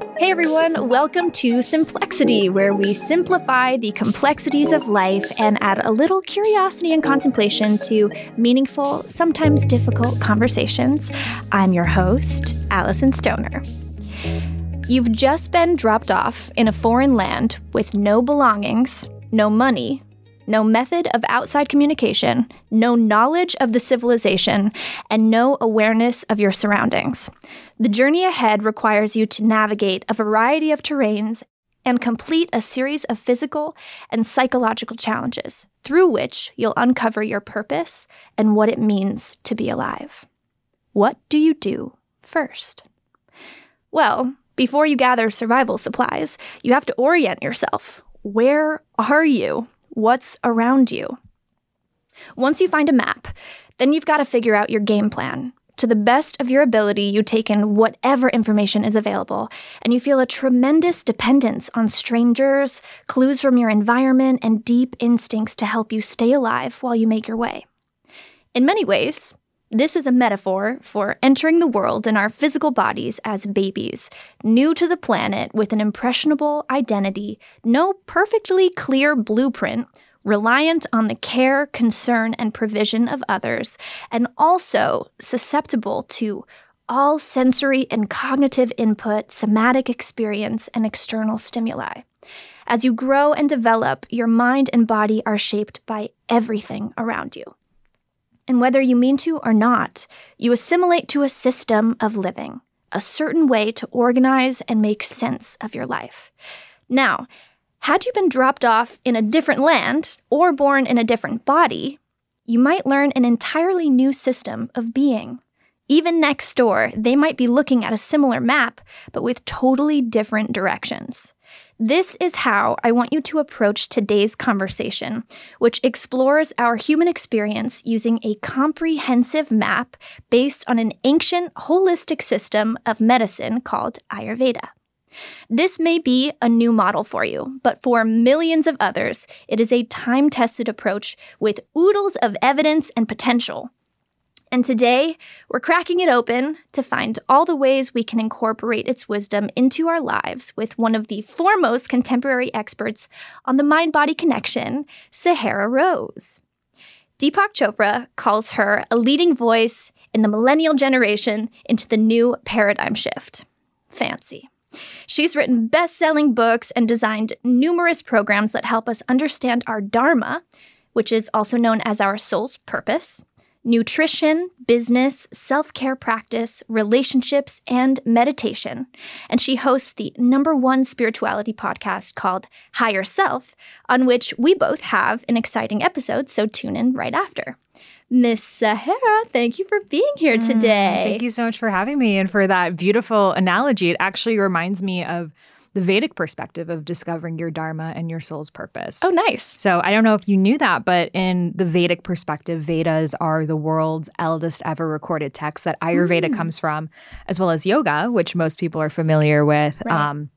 Hey everyone, welcome to Simplexity, where we simplify the complexities of life and add a little curiosity and contemplation to meaningful, sometimes difficult conversations. I'm your host, Allison Stoner. You've just been dropped off in a foreign land with no belongings, no money, no method of outside communication, no knowledge of the civilization, and no awareness of your surroundings. The journey ahead requires you to navigate a variety of terrains and complete a series of physical and psychological challenges through which you'll uncover your purpose and what it means to be alive. What do you do first? Well, before you gather survival supplies, you have to orient yourself. Where are you? What's around you. Once you find a map, then you've got to figure out your game plan. To the best of your ability, you take in whatever information is available, and you feel a tremendous dependence on strangers, clues from your environment, and deep instincts to help you stay alive while you make your way. In many ways, this is a metaphor for entering the world in our physical bodies as babies, new to the planet with an impressionable identity, no perfectly clear blueprint, reliant on the care, concern, and provision of others, and also susceptible to all sensory and cognitive input, somatic experience, and external stimuli. As you grow and develop, your mind and body are shaped by everything around you. And whether you mean to or not, you assimilate to a system of living, a certain way to organize and make sense of your life. Now, had you been dropped off in a different land or born in a different body, you might learn an entirely new system of being. Even next door, they might be looking at a similar map, but with totally different directions. This is how I want you to approach today's conversation, which explores our human experience using a comprehensive map based on an ancient holistic system of medicine called Ayurveda. This may be a new model for you, but for millions of others, it is a time tested approach with oodles of evidence and potential and today, we're cracking it open to find all the ways we can incorporate its wisdom into our lives with one of the foremost contemporary experts on the mind body connection, Sahara Rose. Deepak Chopra calls her a leading voice in the millennial generation into the new paradigm shift. Fancy. She's written best selling books and designed numerous programs that help us understand our Dharma, which is also known as our soul's purpose, nutrition, business, self care practice, relationships, and meditation. And she hosts the number one spirituality podcast called Higher Self, on which we both have an exciting episode, so tune in right after. Miss Sahara, thank you for being here today. Mm, thank you so much for having me and for that beautiful analogy. It actually reminds me of the Vedic perspective of discovering your dharma and your soul's purpose. Oh, nice. So I don't know if you knew that, but in the Vedic perspective, Vedas are the world's eldest ever recorded text that Ayurveda mm. comes from, as well as yoga, which most people are familiar with. Right. Um,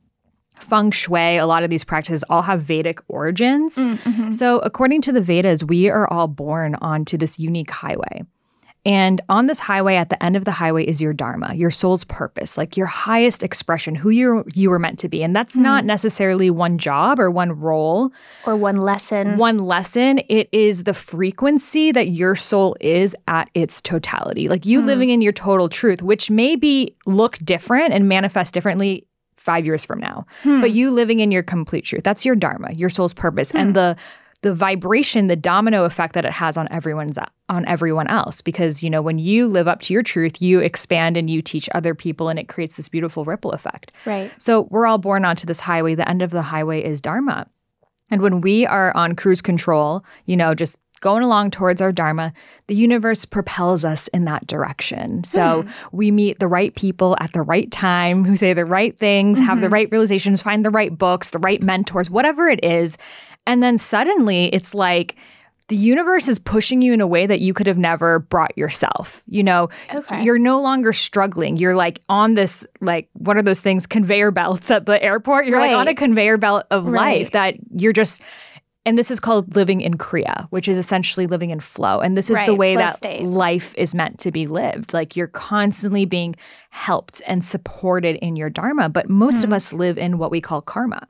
feng shui, a lot of these practices all have Vedic origins. Mm, mm-hmm. So, according to the Vedas, we are all born onto this unique highway. And on this highway, at the end of the highway, is your dharma, your soul's purpose, like your highest expression, who you you were meant to be. And that's mm. not necessarily one job or one role or one lesson. One lesson. It is the frequency that your soul is at its totality, like you mm. living in your total truth, which may be look different and manifest differently five years from now. Hmm. But you living in your complete truth, that's your dharma, your soul's purpose. Hmm. And the the vibration, the domino effect that it has on everyone's on everyone else. Because, you know, when you live up to your truth, you expand and you teach other people and it creates this beautiful ripple effect. Right. So we're all born onto this highway. The end of the highway is Dharma. And when we are on cruise control, you know, just going along towards our Dharma, the universe propels us in that direction. So mm. we meet the right people at the right time who say the right things, mm-hmm. have the mm-hmm. right realizations, find the right books, the right mentors, whatever it is. And then suddenly it's like, the universe is pushing you in a way that you could have never brought yourself. You know, okay. you're no longer struggling. You're like on this, like, what are those things? Conveyor belts at the airport. You're right. like on a conveyor belt of right. life that you're just and this is called living in kriya which is essentially living in flow and this is Right, the way flow that state. life is meant to be lived like you're constantly being helped and supported in your dharma but most Hmm. of us live in what we call karma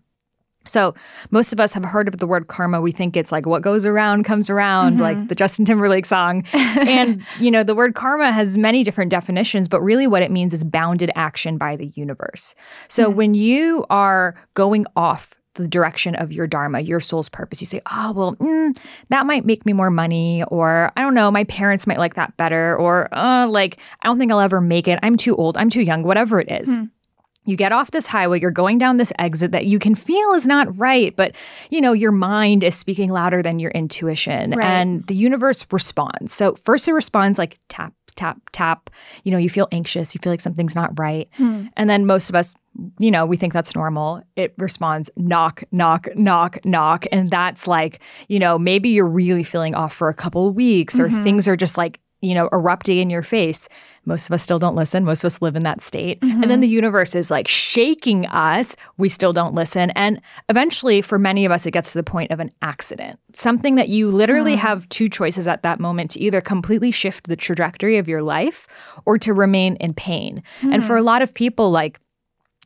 so most of us have heard of the word karma. We think it's like what goes around comes around, Mm-hmm. like the Justin Timberlake song. and you know, the word karma has many different definitions, but really what it means is bounded action by the universe. So Mm-hmm. when you are going off the direction of your dharma, your soul's purpose, you say, "Oh, well, mm, that might make me more money," or I don't know, my parents might like that better, or uh, like I don't think I'll ever make it. I'm too old. I'm too young. Whatever it is you get off this highway you're going down this exit that you can feel is not right but you know your mind is speaking louder than your intuition. Right. and the universe responds. So first it responds like tap tap tap. You know you feel anxious you feel like something's not right. Hmm. And then most of us you know we think that's normal. It responds knock knock knock knock. And that's like you know maybe you're really feeling off for a couple of weeks or mm-hmm. things are just like you know, erupting in your face. Most of us still don't listen. Most of us live in that state. And then mm-hmm. the universe is like shaking us. We still don't listen. And eventually, for many of us, it gets to the point of an accident. Something that you literally mm. have two choices at that moment to either completely shift the trajectory of your life or to remain in pain. And for mm. a lot of people, like,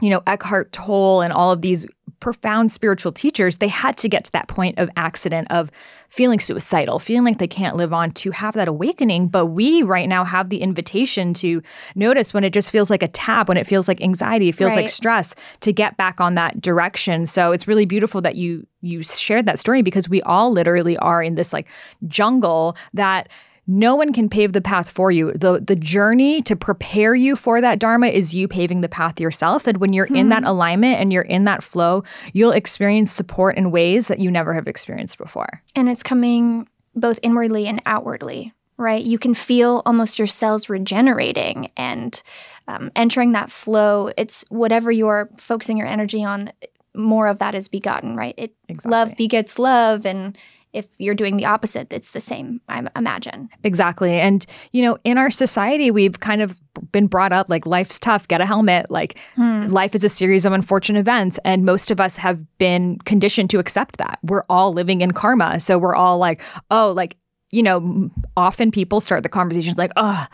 you know, Eckhart Tolle and all of these profound spiritual teachers, they had to get to that point of accident of feeling suicidal, feeling like they can't live on to have that awakening. But we right now have the invitation to notice when it just feels like a tap, when it feels like anxiety, it feels like stress, to get back on that direction. So it's really beautiful that you you shared that story because we all literally are in this like jungle that no one can pave the path for you. The the journey to prepare you for that dharma is you paving the path yourself. And when you're in that alignment and you're in that flow, you'll experience support in ways that you never have experienced before. And it's coming both inwardly and outwardly, right? You can feel almost your cells regenerating and um, entering that flow. It's whatever you're focusing your energy on, more of that is begotten, right? It love begets love, and if you're doing the opposite, it's the same. I imagine. Exactly. And, you know, in our society, we've kind of been brought up like life's tough, get a helmet. Like hmm. life is a series of unfortunate events. And most of us have been conditioned to accept that. We're all living in karma. So we're all like, oh, like, you know, often people start the conversations like, oh,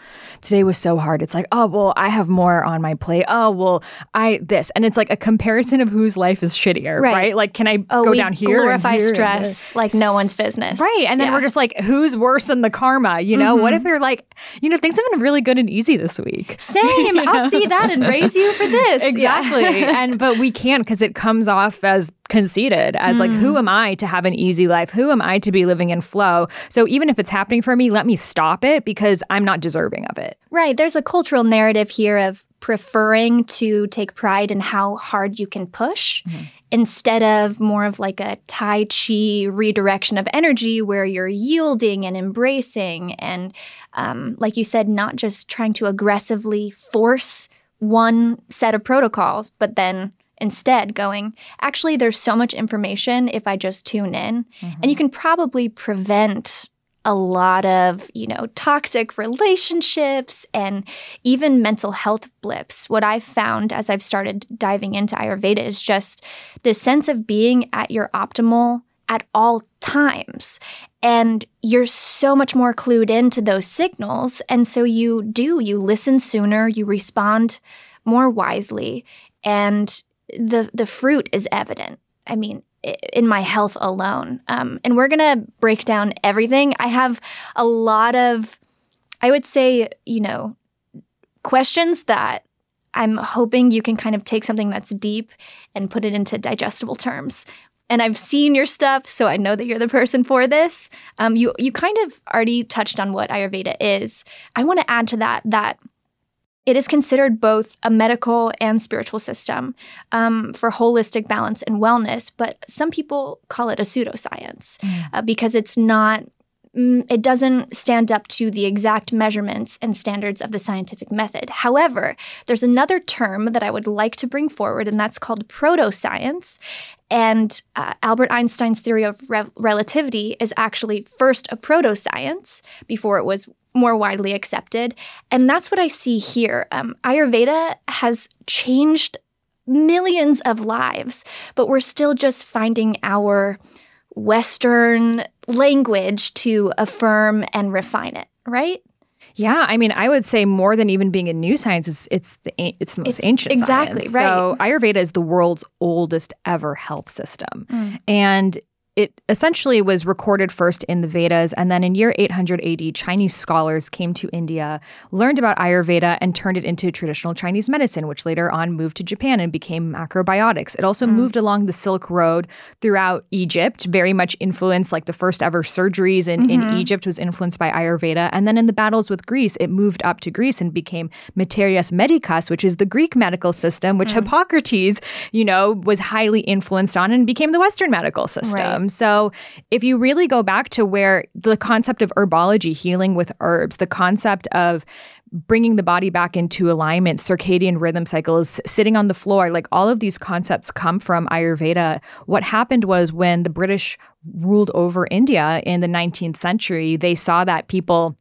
today was so hard. It's like, oh, well, I have more on my plate. Oh, well, I this. And it's like a comparison of whose life is shittier, right? Right. Like, can I Oh, go down here? glorify here stress like no one's business, Right. And then Yeah. we're just like, who's worse than the karma? You know, what mm-hmm. if you're like, you know, things have been really good and easy this week? Same. I'll see that and raise you for this. Yeah. Exactly. and but we can't because it comes off as conceited, as like, who am I to have an easy life? Who am I to be living in flow? So even if it's happening for me, let me stop it because I'm not deserving of it. Right. There's a cultural narrative here of preferring to take pride in how hard you can push instead of more of like a Tai Chi redirection of energy where you're yielding and embracing. And um, like you said, not just trying to aggressively force one set of protocols, but then instead going, actually, there's so much information if I just tune in. Mm-hmm. And you can probably prevent a lot of, you know, toxic relationships and even mental health blips. What I've found as I've started diving into Ayurveda is just this sense of being at your optimal at all times. And you're so much more clued into those signals. And so you do, you listen sooner, you respond more wisely, and the the fruit is evident. I mean, in my health alone. Um, and we're gonna break down everything. I have a lot of, I would say, you know, questions that I'm hoping you can kind of take something that's deep and put it into digestible terms. And I've seen your stuff, so I know that you're the person for this. Um, you you kind of already touched on what Ayurveda is. I want to add to that that it is considered both a medical and spiritual system um, for holistic balance and wellness, but some people call it a pseudoscience uh, because it's not. mm, It doesn't stand up to the exact measurements and standards of the scientific method. However, there's another term that I would like to bring forward, and that's called proto-science. And uh, Albert Einstein's theory of re- relativity is actually first a proto-science before it was more widely accepted. And that's what I see here. Um, Ayurveda has changed millions of lives, but we're still just finding our Western language to affirm and refine it, right? Yeah, I mean, I would say more than even being a new science, it's it's the it's the most It's- ancient exactly, science. right. So Ayurveda is the world's oldest ever health system, Mm. and it essentially was recorded first in the Vedas, and then in year 800 AD, Chinese scholars came to India, learned about Ayurveda, and turned it into traditional Chinese medicine, which later on moved to Japan and became macrobiotics. It also hmm. moved along the Silk Road throughout Egypt, very much influenced, like the first ever surgeries in, in mm-hmm. Egypt was influenced by Ayurveda. And then in the battles with Greece, it moved up to Greece and became Materias Medicas, which is the Greek medical system, which hmm. Hippocrates, you know, was highly influenced on and became the Western medical system. So if you really go back to where the concept of herbology, healing with herbs, the concept of bringing the body back into alignment, circadian rhythm cycles, sitting on the floor, like all of these concepts come from Ayurveda. What happened was when the British ruled over India in the 19th century, they saw that people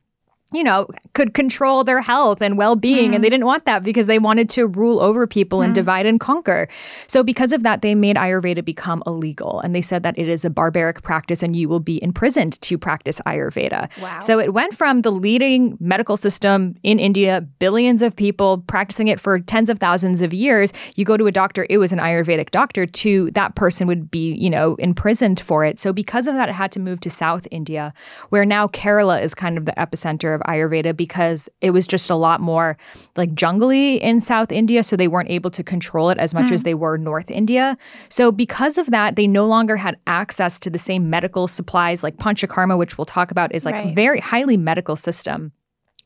you know, could control their health and well being. And mm. they didn't want that because they wanted to rule over people and mm. divide and conquer. So, because of that, they made Ayurveda become illegal. And they said that it is a barbaric practice and you will be imprisoned to practice Ayurveda. Wow. So, it went from the leading medical system in India, billions of people practicing it for tens of thousands of years. You go to a doctor, it was an Ayurvedic doctor, to that person would be, you know, imprisoned for it. So, because of that, it had to move to South India, where now Kerala is kind of the epicenter of Ayurveda because it was just a lot more like jungly in South India. So they weren't able to control it as much as hmm. they were North India. So because of that, they no longer had access to the same medical supplies like Panchakarma, which we'll talk about, is like Right. very highly medical system.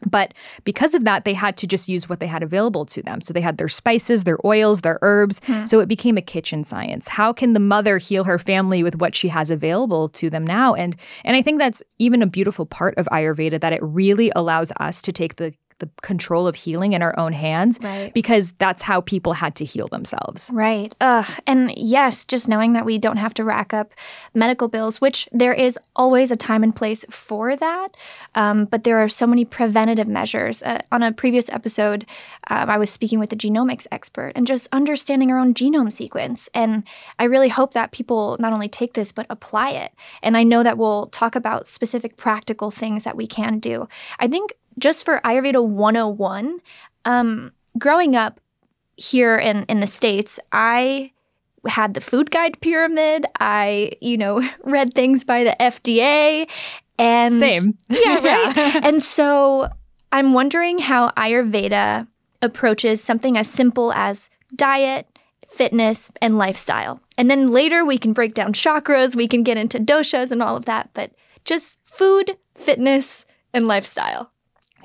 But because of that, they had to just use what they had available to them. So they had their spices, their oils, their herbs. Hmm. So it became a kitchen science. How can the mother heal her family with what she has available to them now? And and I think that's even a beautiful part of Ayurveda that it really allows us to take the the control of healing in our own hands Right. because that's how people had to heal themselves. Right. Ugh. And yes, just knowing that we don't have to rack up medical bills, which there is always a time and place for that. Um, but there are so many preventative measures. Uh, on a previous episode, um, I was speaking with a genomics expert and just understanding our own genome sequence. And I really hope that people not only take this, but apply it. And I know that we'll talk about specific practical things that we can do. I think just for Ayurveda 101, um, growing up, here in in the states i had the food guide pyramid. I you know read things by the fda and Same. yeah right? And so i'm wondering how ayurveda approaches something as simple as diet fitness and lifestyle. And then later we can break down chakras we can get into doshas and all of that but just food fitness and lifestyle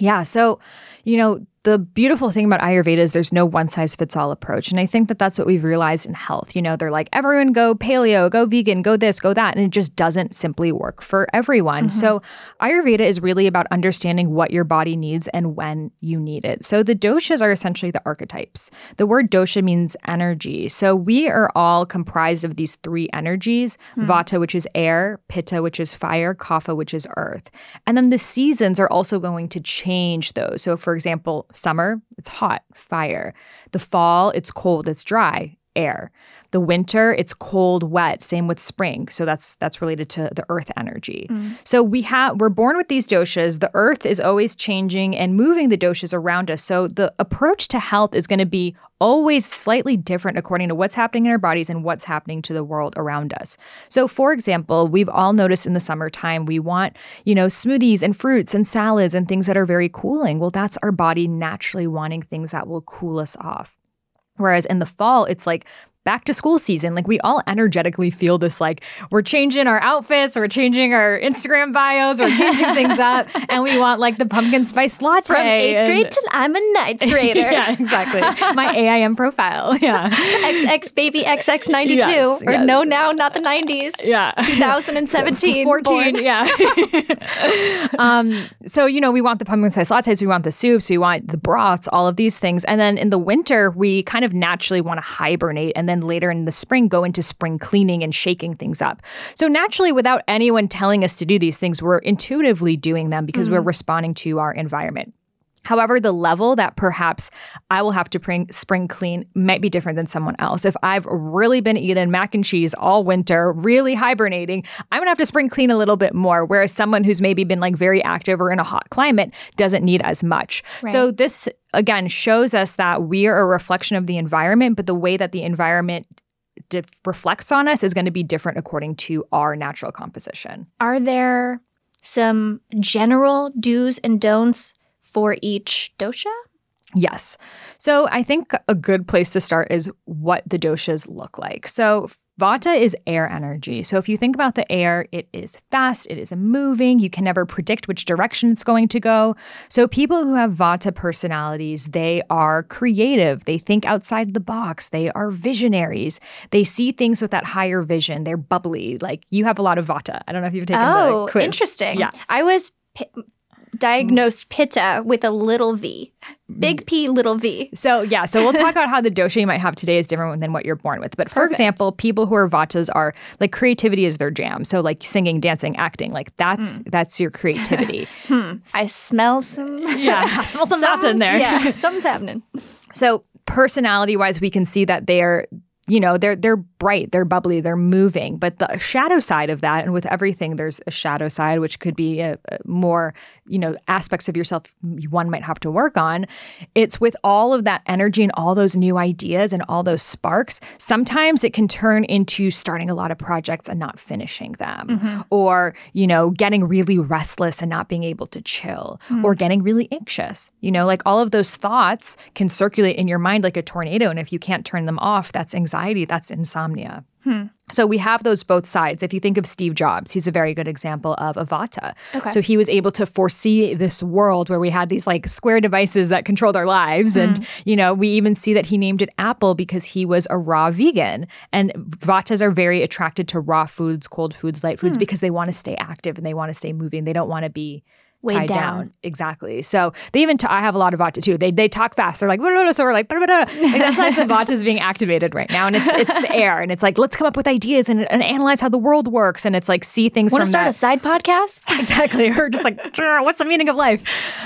Yeah. So, you know, the beautiful thing about Ayurveda is there's no one size fits all approach. And I think that that's what we've realized in health. You know, they're like, everyone go paleo, go vegan, go this, go that. And it just doesn't simply work for everyone. Mm-hmm. So, Ayurveda is really about understanding what your body needs and when you need it. So, the doshas are essentially the archetypes. The word dosha means energy. So, we are all comprised of these three energies hmm. vata, which is air, pitta, which is fire, kapha, which is earth. And then the seasons are also going to change those. So, for example, summer, it's hot, fire. The fall, it's cold, it's dry, air. The winter, it's cold, wet. Same with spring. So that's that's related to the earth energy. Mm. So we have we're born with these doshas. The earth is always changing and moving the doshas around us. So the approach to health is going to be always slightly different according to what's happening in our bodies and what's happening to the world around us. So for example, we've all noticed in the summertime we want, you know, smoothies and fruits and salads and things that are very cooling. Well, that's our body naturally wanting things that will cool us off. Whereas in the fall, it's like back to school season. Like we all energetically feel this like we're changing our outfits, we're changing our Instagram bios, we're changing things up, and we want like the pumpkin spice latte. from eighth and- grade to i'm a ninth grader yeah, exactly. My AIM profile. Yeah. XX baby XX92 Yes, or yes. no now not the 90s. Yeah. 2017 14, born. yeah. um, so, you know, we want the pumpkin spice lattes, we want the soups, we want the broths, all of these things. And then in the winter, we kind of naturally want to hibernate. And then later in the spring, go into spring cleaning and shaking things up. So, naturally, without anyone telling us to do these things, we're intuitively doing them because we're mm. responding to our environment. However, the level that perhaps I will have to bring, spring clean might be different than someone else. If I've really been eating mac and cheese all winter, really hibernating, I'm gonna have to spring clean a little bit more. Whereas someone who's maybe been like very active or in a hot climate doesn't need as much. Right. So this again shows us that we are a reflection of the environment, but the way that the environment dif- reflects on us is going to be different according to our natural composition. Are there some general do's and don'ts for each dosha? Yes. So I think a good place to start is what the doshas look like. So Vata is air energy. So if you think about the air, it is fast, it is moving, you can never predict which direction it's going to go. So people who have Vata personalities, they are creative, they think outside the box, they are visionaries. They see things with that higher vision. They're bubbly. Like you have a lot of Vata. I don't know if you've taken Oh, the quiz. interesting. Yeah. I was pi- diagnosed pitta with a little v. Big mm. P, little v. So yeah, so we'll talk about how the dosha you might have today is different than what you're born with. But for Perfect. example, people who are vatas are like creativity is their jam. So like singing, dancing, acting, like that's mm. that's your creativity. Hmm. I smell some. yeah, I smell some vata in there. Yeah, something's happening. So personality wise, we can see that they're you know they're they're bright, they're bubbly, they're moving. But the shadow side of that, and with everything, there's a shadow side which could be a, a more you know aspects of yourself one might have to work on. It's with all of that energy and all those new ideas and all those sparks. Sometimes it can turn into starting a lot of projects and not finishing them, mm-hmm. or you know getting really restless and not being able to chill, mm-hmm. or getting really anxious. You know, like all of those thoughts can circulate in your mind like a tornado, and if you can't turn them off, that's anxiety, that's insomnia. Hmm. So we have those both sides. If you think of Steve Jobs, he's a very good example of a Vata. Okay. So he was able to foresee this world where we had these like square devices that controlled our lives. And, hmm. you know, we even see that he named it Apple because he was a raw vegan. And Vatas are very attracted to raw foods, cold foods, light foods hmm. because they want to stay active and they want to stay moving. They don't want to be Weighed tied down. Exactly. So they even, t- I have a lot of Vata too. They, they talk fast. They're like, so we're like, like that's like the Vata is being activated right now. And it's, it's the air. And it's like, let's come up with ideas and, and analyze how the world works. And it's like, see things Want to start that. a side podcast? Exactly. Or just like, what's the meaning of life?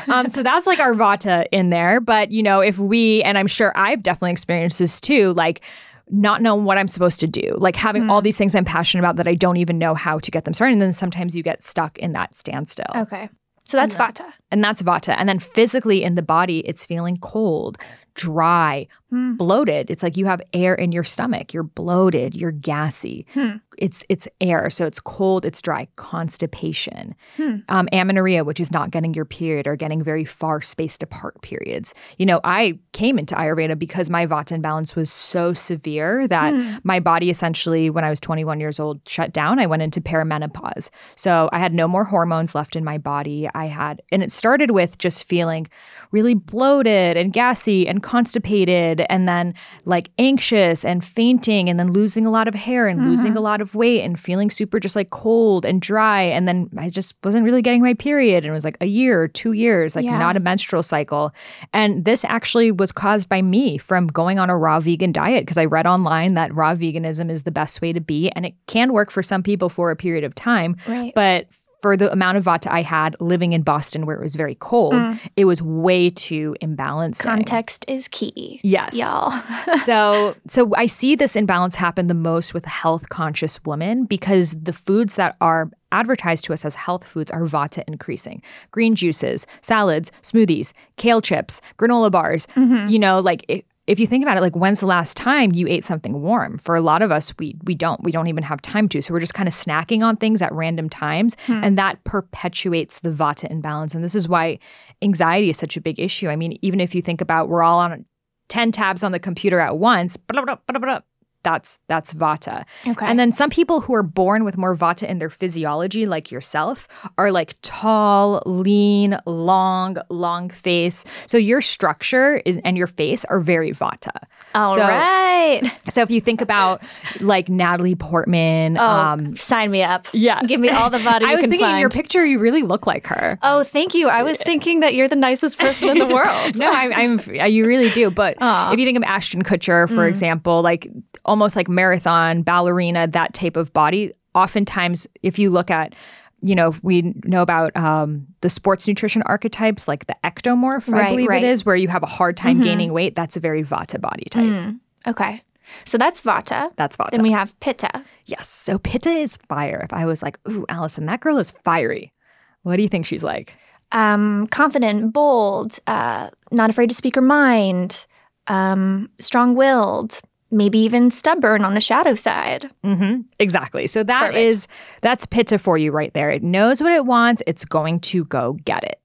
Um, so that's like our Vata in there. But, you know, if we, and I'm sure I've definitely experienced this too, like, not knowing what I'm supposed to do, like having all these things I'm passionate about that I don't even know how to get them started. And then sometimes you get stuck in that standstill. Okay. So that's Vata. And that's Vata. And then physically in the body, it's feeling cold, dry, hmm. bloated. It's like you have air in your stomach. You're bloated, you're gassy. Hmm. It's it's air, so it's cold, it's dry. Constipation, hmm. um, amenorrhea, which is not getting your period or getting very far spaced apart periods. You know, I came into Ayurveda because my Vata imbalance was so severe that hmm. my body essentially, when I was 21 years old, shut down. I went into perimenopause, so I had no more hormones left in my body. I had, and it started with just feeling really bloated and gassy and constipated, and then like anxious and fainting, and then losing a lot of hair and mm-hmm. losing a lot of weight and feeling super just like cold and dry. And then I just wasn't really getting my period. And it was like a year, two years, like Yeah. not a menstrual cycle. And this actually was caused by me from going on a raw vegan diet because I read online that raw veganism is the best way to be. And it can work for some people for a period of time. Right. But for the amount of Vata I had living in Boston where it was very cold, mm. it was way too imbalanced. Context is key. Yes. Y'all. so so I see this imbalance happen the most with health conscious women because the foods that are advertised to us as health foods are vata increasing. Green juices, salads, smoothies, kale chips, granola bars. Mm-hmm. You know, like it, if you think about it, like when's the last time you ate something warm? For a lot of us, we we don't. We don't even have time to. So we're just kind of snacking on things at random times, hmm. and that perpetuates the vata imbalance. And this is why anxiety is such a big issue. I mean, even if you think about we're all on 10 tabs on the computer at once, blah, blah, blah, blah, blah, that's that's vata. Okay. And then some people who are born with more vata in their physiology, like yourself, are like tall, lean, long, long face. So your structure is, and your face are very vata. All so, right. So if you think about like Natalie Portman, Oh, um, sign me up. yes. Give me all the Vata you I was thinking in your picture, you really look like her. Oh, thank you. I was thinking that you're the nicest person in the world. no, I'm, I'm. You really do. But if you think of Ashton Kutcher, for example, like almost like marathon ballerina, that type of body. Oftentimes, if you look at you know, we know about um, the sports nutrition archetypes, like the ectomorph, I Right, believe right. it is, where you have a hard time gaining weight. That's a very vata body type. Okay. So that's vata. That's vata. Then we have pitta. yes. So pitta is fire. If I was like, ooh, Allison, that girl is fiery. What do you think she's like? Um, confident, bold, uh, not afraid to speak her mind, um, strong willed, maybe even stubborn on the shadow side. hmm Exactly. So that Perfect. is that's pitta for you right there. It knows what it wants. It's going to go get it.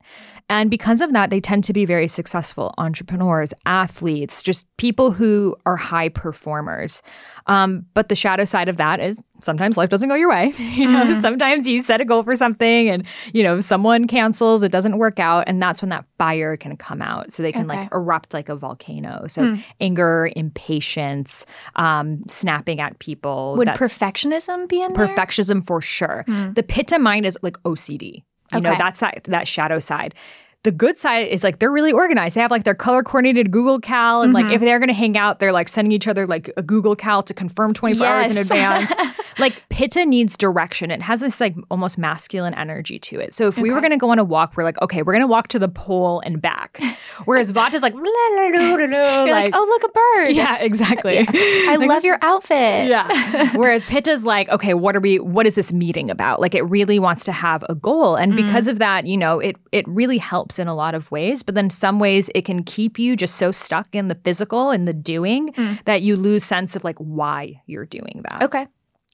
And because of that, they tend to be very successful entrepreneurs, athletes, just people who are high performers. Um, but the shadow side of that is sometimes life doesn't go your way. You know, Mm. sometimes you set a goal for something and, you know, someone cancels, it doesn't work out. And that's when that fire can come out. So they can like erupt like a volcano. So anger, impatience, um, snapping at people. Would perfectionism be in there? perfectionism for sure. The pitta mind is like OCD. You know, that's that that shadow side. The good side is like they're really organized. They have like their color coordinated Google Cal, and like mm-hmm. if they're gonna hang out, they're like sending each other like a Google Cal to confirm 24 hours in advance. like Pitta needs direction. It has this like almost masculine energy to it. So if we were gonna go on a walk, we're like, okay, we're gonna walk to the pole and back. Whereas Vata's like, "La, la, la, la, la," You're like, oh, look, a bird. yeah, exactly. I Like, love your outfit. yeah. Whereas Pitta's like, okay, what are we what is this meeting about? Like it really wants to have a goal. And mm. because of that, you know, it it really helps in a lot of ways, but then some ways it can keep you just so stuck in the physical and the doing hmm. that you lose sense of like why you're doing that. Okay.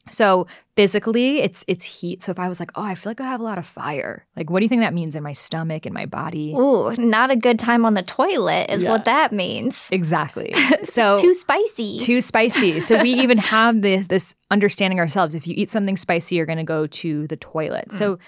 So physically it's it's heat. So if I was like, oh, I feel like I have a lot of fire. Like what do you think that means in my stomach and my body? Ooh, not a good time on the toilet is Yeah. what that means. Exactly. So Too spicy. too spicy. So we even have this this understanding ourselves. If you eat something spicy, you're going to go to the toilet. Hmm. So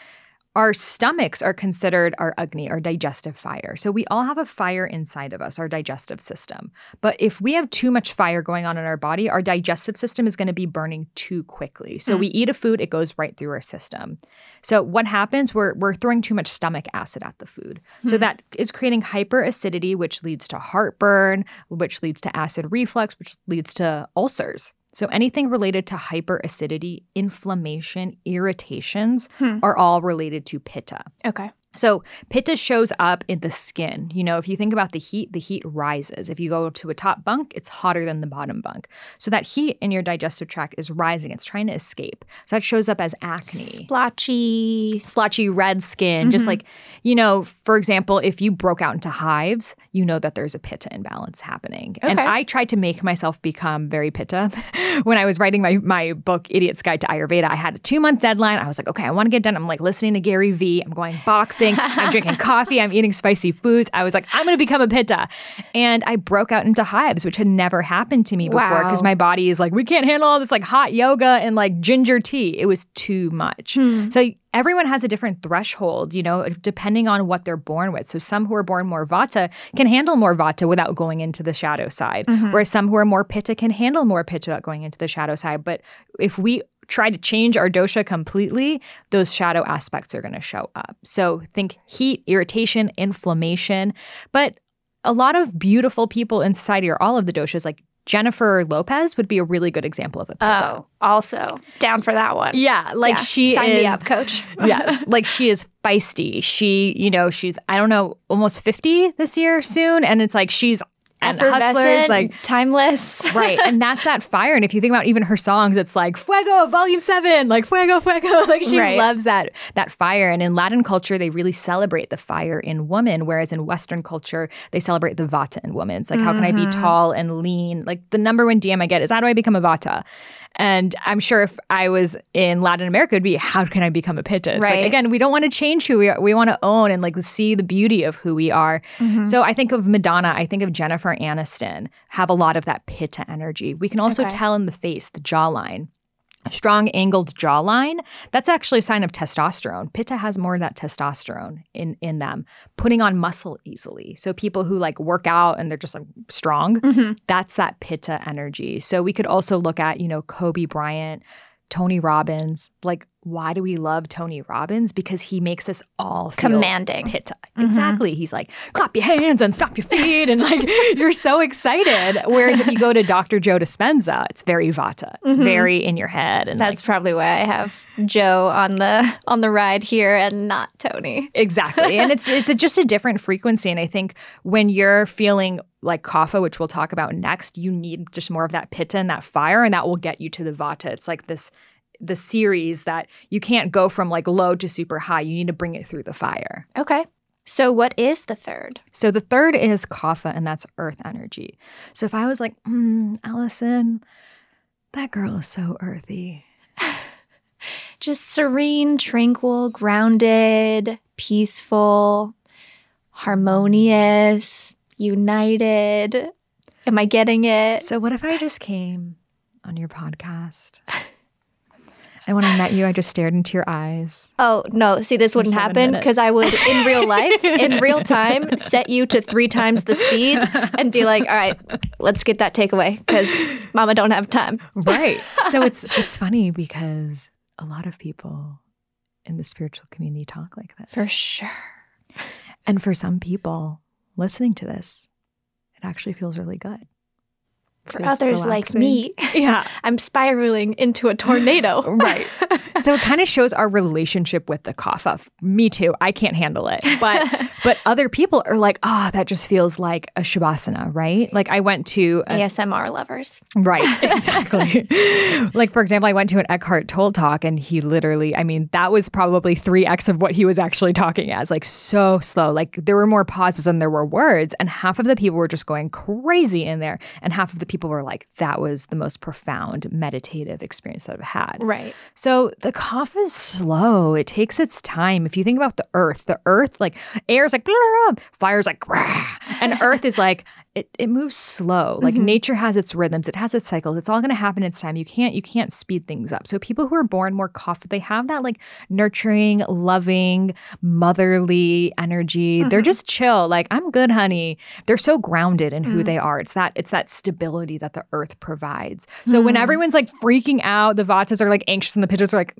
our stomachs are considered our agni, our digestive fire. So we all have a fire inside of us, our digestive system. But if we have too much fire going on in our body, our digestive system is going to be burning too quickly. So hmm. we eat a food, it goes right through our system. So what happens? We're we're throwing too much stomach acid at the food. So hmm. that is creating hyperacidity, which leads to heartburn, which leads to acid reflux, which leads to ulcers. So anything related to hyperacidity, inflammation, irritations hmm. are all related to pitta. okay. So pitta shows up in the skin. You know, if you think about the heat, the heat rises. If you go to a top bunk, it's hotter than the bottom bunk. So that heat in your digestive tract is rising. It's trying to escape. So that shows up as acne Splotchy. splotchy red skin. Just mm-hmm. like, you know, for example, if you broke out into hives, you know that there's a pitta imbalance happening. And I tried to make myself become very pitta. when I was writing my, my book, Idiot's Guide to Ayurveda, I had a two month deadline. I was like, okay, I want to get done. I'm like listening to Gary Vee. I'm going boxing. I'm drinking coffee. I'm eating spicy foods. I was like, I'm going to become a pitta. And I broke out into hives, which had never happened to me before because Wow. my body is like, we can't handle all this like hot yoga and like ginger tea. It was too much. Hmm. So everyone has a different threshold, you know, depending on what they're born with. So some who are born more vata can handle more vata without going into the shadow side, mm-hmm. whereas some who are more pitta can handle more pitta without going into the shadow side. But if we try to change our dosha completely, those shadow aspects are going to show up. So think heat, irritation, inflammation, but a lot of beautiful people in society are all of the doshas like Jennifer Lopez would be a really good example of a pitta. Oh, also down for that one. Yeah, like Yeah. she Sign is me up, coach. yeah, like she is feisty. She, you know, she's I don't know, almost 50 this year soon and it's like she's and hustlers like timeless. right and that's that fire and if you think about even her songs it's like fuego volume 7 like fuego fuego like she Right. loves that that fire and in latin culture they really celebrate the fire in woman whereas in western culture they celebrate the vata in women it's like how can i be Mm-hmm. tall and lean like the number one dm i get is how do i become a vata and i'm sure if i was in latin america it'd be how can i become a pitta it's Right. like again we don't want to change who we are we want to own and like see the beauty of who we are Mm-hmm. so i think of madonna i think of jennifer aniston have a lot of that pitta energy we can also Okay. tell in the face the jawline strong angled jawline that's actually a sign of testosterone. Pitta has more of that testosterone in in them putting on muscle easily. So people who like work out and they're just like strong mm-hmm. that's that pitta energy. So we could also look at you know kobe bryant tony robbins like why do we love Tony Robbins? Because he makes us all feel Commanding. pitta. Mm-hmm. Exactly. He's like, clap your hands and stomp your feet. And like, you're so excited. Whereas if you go to Dr. Joe Dispenza, it's very vata. It's mm-hmm. very in your head. And That's probably why I have Joe on the on the ride here and not Tony. Exactly. And it's it's a, just a different frequency. And I think when you're feeling like kapha, which we'll talk about next, you need just more of that pitta and that fire, and that will get you to the vata. It's like this the series that you can't go from like low to super high. You need to bring it through the fire. Okay. So what is the third? So the third is kapha, and that's earth energy. So if I was like, mm, Allison, that girl is so earthy. Just serene, tranquil, grounded, peaceful, harmonious, united. Am I getting it? So what if I just came on your podcast? And when I met you, I just stared into your eyes. Oh, no. See, this wouldn't happen because I would, in real life, in real time, set you to three times the speed and be like, all right, let's get that takeaway because mama don't have time. Right. so it's it's funny because a lot of people in the spiritual community talk like this. For sure. And for some people listening to this, it actually feels really good. For others like me, Yeah. I'm spiraling into a tornado. Right. so it kind of shows our relationship with the kapha. Me too. I can't handle it. But but other people are like, oh, that just feels like a shavasana, right? Like I went to a, ASMR lovers. Right, exactly. like, for example, I went to an Eckhart Tolle talk and he literally, I mean, that was probably 3x of what he was actually talking as, like so slow. Like, there were more pauses than there were words. And half of the people were just going crazy in there. And half of the people were like, that was the most profound meditative experience that I've had. Right. So the kapha is slow. It takes its time. If you think about the earth, the earth, like air is like, blah, blah, blah, fire's like, rah, and earth is like, it, it moves slow. Like mm-hmm. nature has its rhythms, it has its cycles. It's all going to happen in its time. You can't you can't speed things up. So people who are born more kapha, they have that like nurturing, loving, motherly energy. They're uh-huh. just chill. Like I'm good, honey. They're so grounded in who mm. they are. It's that it's that stability that the earth provides. So when mm. everyone's like freaking out, the vatas are like anxious and the pittas are like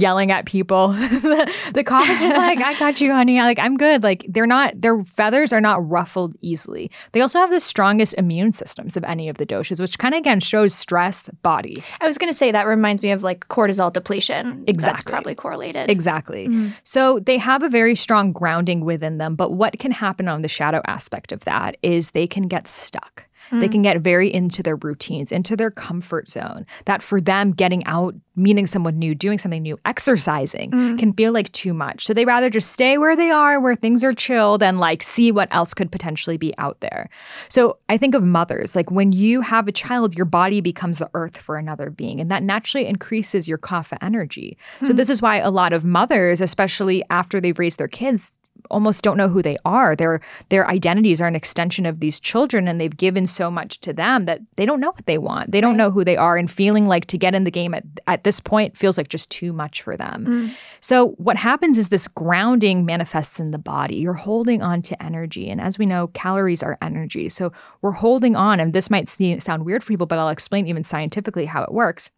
yelling at people. the, the kapha is just like, I got you, honey. Like I'm good. Like they're not their feathers are not ruffled easily. They also have the strongest immune systems of any of the doshas, which kind of again shows stress body. I was going to say that reminds me of like cortisol depletion. Exactly. That's probably correlated. Exactly. Mm-hmm. So they have a very strong grounding within them. But what can happen on the shadow aspect of that is they can get stuck. They mm. can get very into their routines, into their comfort zone. That for them, getting out, meeting someone new, doing something new, exercising mm. can feel like too much. So they rather just stay where they are, where things are chilled, and like see what else could potentially be out there. So I think of mothers, like when you have a child, your body becomes the earth for another being, and that naturally increases your kapha energy. So mm. this is why a lot of mothers, especially after they've raised their kids, almost don't know who they are. Their their identities are an extension of these children and they've given so much to them that they don't know what they want. They don't know who they are and feeling like to get in the game at, at this point feels like just too much for them. Mm. So what happens is this grounding manifests in the body. You're holding on to energy and as we know calories are energy. So we're holding on and this might see, sound weird for people but I'll explain even scientifically how it works.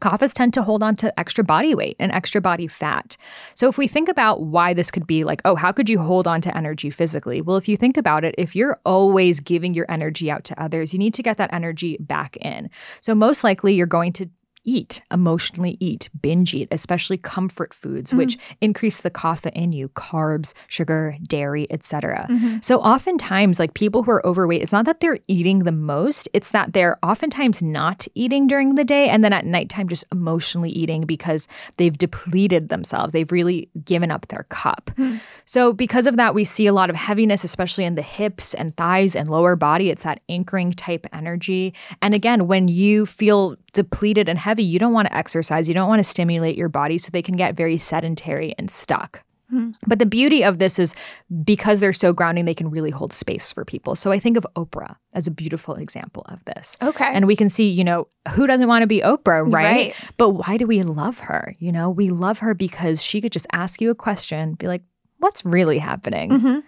Kaphas tend to hold on to extra body weight and extra body fat. So, if we think about why this could be like, oh, how could you hold on to energy physically? Well, if you think about it, if you're always giving your energy out to others, you need to get that energy back in. So, most likely, you're going to eat, emotionally eat, binge eat, especially comfort foods, which mm-hmm. increase the kapha in you, carbs, sugar, dairy, etc. Mm-hmm. So oftentimes, like people who are overweight, it's not that they're eating the most, it's that they're oftentimes not eating during the day and then at nighttime just emotionally eating because they've depleted themselves. They've really given up their cup. Hmm. So because of that, we see a lot of heaviness, especially in the hips and thighs and lower body. It's that anchoring type energy. And again, when you feel depleted and heavy, you don't want to exercise, you don't want to stimulate your body, so they can get very sedentary and stuck. Hmm. But the beauty of this is because they're so grounding, they can really hold space for people. So I think of Oprah as a beautiful example of this. Okay. And we can see, you know, who doesn't want to be Oprah, right? Right. But why do we love her? You know, we love her because she could just ask you a question, be like, what's really happening? Mm-hmm.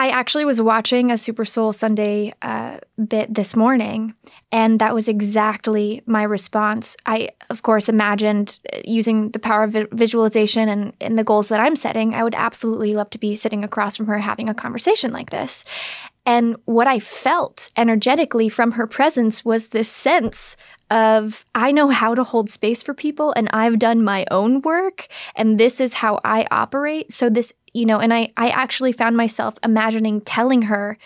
I actually was watching a Super Soul Sunday uh, bit this morning, and that was exactly my response. I, of course, imagined uh, using the power of visualization and, and the goals that I'm setting, I would absolutely love to be sitting across from her having a conversation like this. And what I felt energetically from her presence was this sense of I know how to hold space for people and I've done my own work and this is how I operate. So this, you know, and I I actually found myself imagining telling her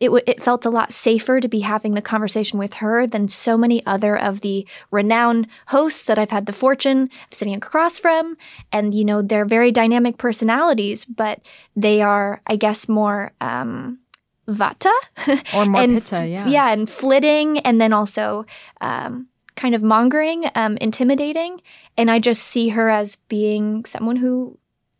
it, w- it felt a lot safer to be having the conversation with her than so many other of the renowned hosts that I've had the fortune of sitting across from. And, you know, they're very dynamic personalities, but they are, I guess, more um, vata or more and, pitta, yeah. Yeah, and flitting, and then also um, kind of mongering, um, intimidating. And I just see her as being someone who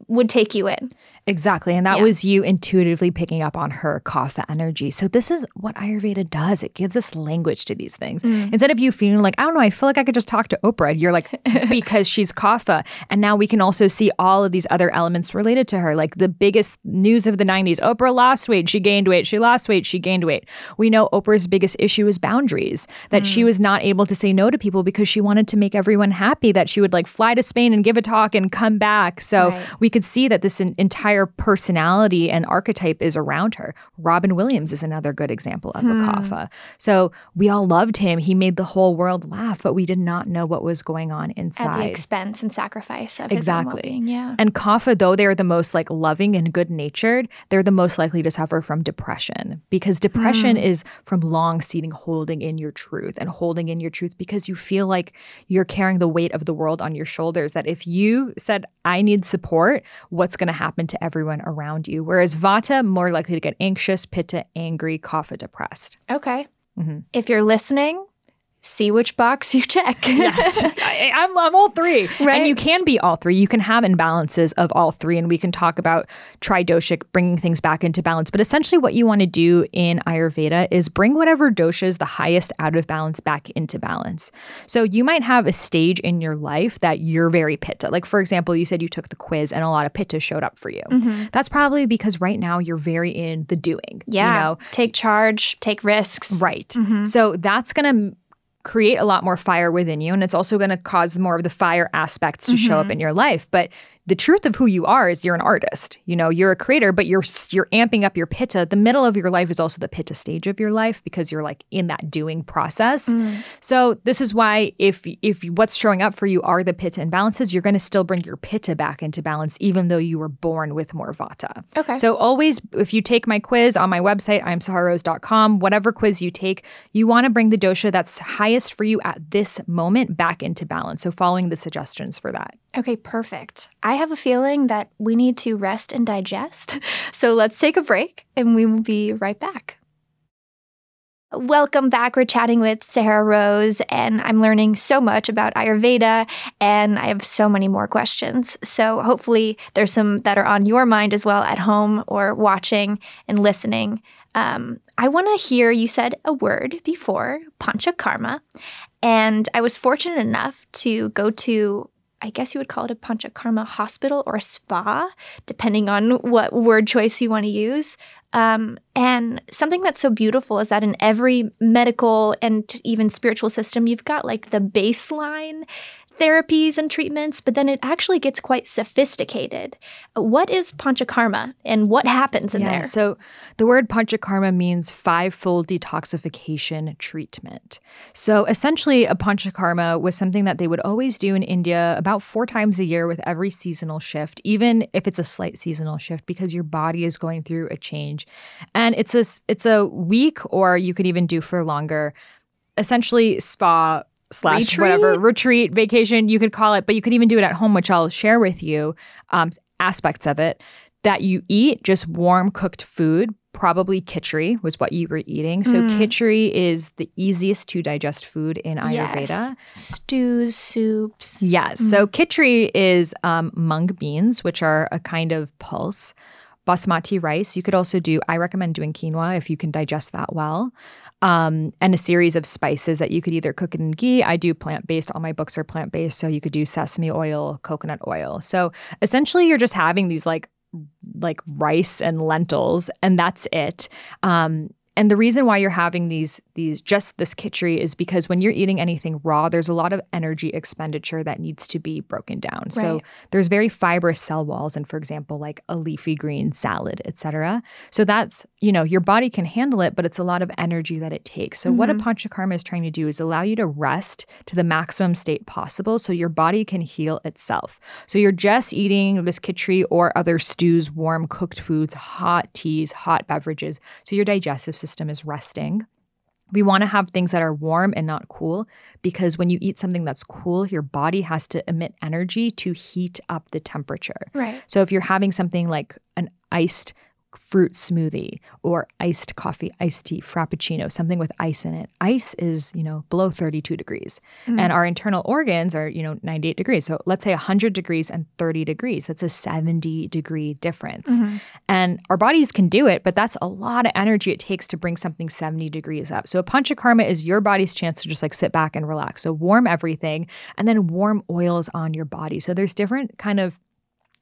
would take you in. Exactly. And that yeah. was you intuitively picking up on her kapha energy. So, this is what Ayurveda does it gives us language to these things. Mm. Instead of you feeling like, I don't know, I feel like I could just talk to Oprah, you're like, because she's kapha. And now we can also see all of these other elements related to her. Like the biggest news of the 90s Oprah lost weight, she gained weight, she lost weight, she gained weight. We know Oprah's biggest issue is boundaries, that mm. she was not able to say no to people because she wanted to make everyone happy, that she would like fly to Spain and give a talk and come back. So, right. we could see that this entire entire personality and archetype is around her. Robin Williams is another good example of hmm. a kapha. So we all loved him. He made the whole world laugh, but we did not know what was going on inside. At the expense and sacrifice of exactly. Yeah. And kapha, though they're the most like loving and good natured, they're the most likely to suffer from depression because depression hmm. is from long seating holding in your truth and holding in your truth because you feel like you're carrying the weight of the world on your shoulders. That if you said, I need support, what's going to happen to everyone around you. Whereas Vata, more likely to get anxious, Pitta, angry, Kapha, depressed. Okay. Mm-hmm. If you're listening, see which box you check. yes, I, am I'm, I'm all three. Right. And you can be all three. You can have imbalances of all three. And we can talk about tridoshic, bringing things back into balance. But essentially, what you want to do in Ayurveda is bring whatever dosha is the highest out of balance back into balance. So you might have a stage in your life that you're very pitta. Like, for example, you said you took the quiz and a lot of pitta showed up for you. Mm-hmm. That's probably because right now you're very in the doing. Yeah. You know? Take charge, take risks. Right. Mm-hmm. So that's going to create a lot more fire within you and it's also going to cause more of the fire aspects to mm-hmm. show up mm-hmm. in your life but the truth of who you are is you're an artist. You know, you're a creator, but you're you're amping up your pitta. The middle of your life is also the pitta stage of your life because you're like in that doing process. Mm. So this is why if if what's showing up for you are the pitta imbalances, you're going to still bring your pitta back into balance, even though you were born with more vata. Okay. So always, if you take my quiz on my website, imsaharose.com, whatever quiz you take, you want to bring the dosha that's highest for you at this moment back into balance. So following the suggestions for that. Okay, perfect. I have a feeling that we need to rest and digest. So let's take a break and we will be right back. Welcome back. We're chatting with Sahara Rose, and I'm learning so much about Ayurveda, and I have so many more questions. So, hopefully, there's some that are on your mind as well at home or watching and listening. Um, I want to hear you said a word before, panchakarma, and I was fortunate enough to go to I guess you would call it a panchakarma hospital or a spa, depending on what word choice you want to use. Um, and something that's so beautiful is that in every medical and even spiritual system, you've got like the baseline therapies and treatments, but then it actually gets quite sophisticated. What is panchakarma and what happens in yeah, there? So the word panchakarma means five-fold detoxification treatment. So essentially a panchakarma was something that they would always do in India about four times a year with every seasonal shift, even if it's a slight seasonal shift because your body is going through a change. And it's a it's a week or you could even do for longer essentially spa slash retreat? whatever retreat vacation you could call it but you could even do it at home which i'll share with you um, aspects of it that you eat just warm cooked food probably khichdi was what you were eating so mm. is the easiest to digest food in ayurveda yes. stews soups yes mm. so khichdi is um, mung beans which are a kind of pulse basmati rice. You could also do, I recommend doing quinoa if you can digest that well. Um, and a series of spices that you could either cook in ghee. I do plant based. All my books are plant based. So you could do sesame oil, coconut oil. So essentially, you're just having these like like rice and lentils, and that's it. Um, and the reason why you're having these these just this khichdi is because when you're eating anything raw, there's a lot of energy expenditure that needs to be broken down. Right. So there's very fibrous cell walls, and for example, like a leafy green salad, etc. So that's you know your body can handle it, but it's a lot of energy that it takes. So mm-hmm. what a mm-hmm. panchakarma is trying to do is allow you to rest to the maximum state possible, so your body can heal itself. So you're just eating this khichdi or other stews, warm cooked foods, hot teas, hot beverages, so your digestive system system is resting. We want to have things that are warm and not cool because when you eat something that's cool, your body has to emit energy to heat up the temperature. Right. So if you're having something like an iced fruit smoothie or iced coffee, iced tea, frappuccino, something with ice in it. Ice is, you know, below 32 degrees. Mm-hmm. And our internal organs are, you know, 98 degrees. So let's say 100 degrees and 30 degrees. That's a 70 degree difference. Mm-hmm. And our bodies can do it, but that's a lot of energy it takes to bring something 70 degrees up. So a panchakarma is your body's chance to just like sit back and relax. So warm everything and then warm oils on your body. So there's different kind of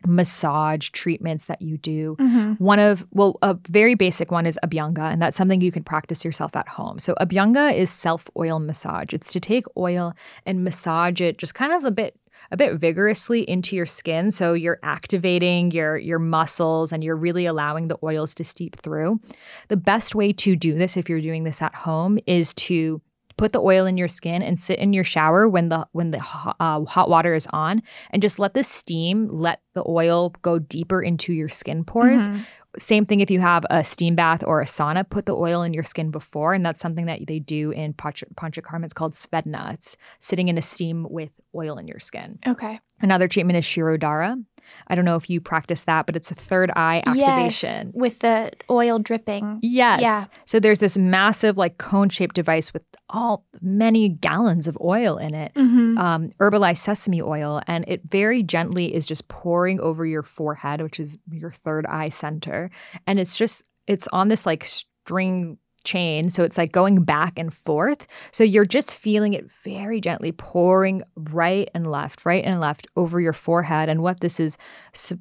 massage treatments that you do. Mm-hmm. One of, well, a very basic one is Abhyanga, and that's something you can practice yourself at home. So, Abhyanga is self oil massage. It's to take oil and massage it just kind of a bit a bit vigorously into your skin so you're activating your your muscles and you're really allowing the oils to steep through. The best way to do this if you're doing this at home is to put the oil in your skin and sit in your shower when the when the uh, hot water is on and just let the steam let the oil go deeper into your skin pores mm-hmm. Same thing if you have a steam bath or a sauna, put the oil in your skin before. And that's something that they do in Panchakarma. It's called Svedana. It's sitting in a steam with oil in your skin. Okay. Another treatment is Shirodhara. I don't know if you practice that, but it's a third eye activation. Yes, with the oil dripping. Yes. Yeah. So there's this massive, like cone shaped device with all many gallons of oil in it, mm-hmm. um, herbalized sesame oil. And it very gently is just pouring over your forehead, which is your third eye center. And it's just, it's on this like string chain. So it's like going back and forth. So you're just feeling it very gently pouring right and left, right and left over your forehead. And what this is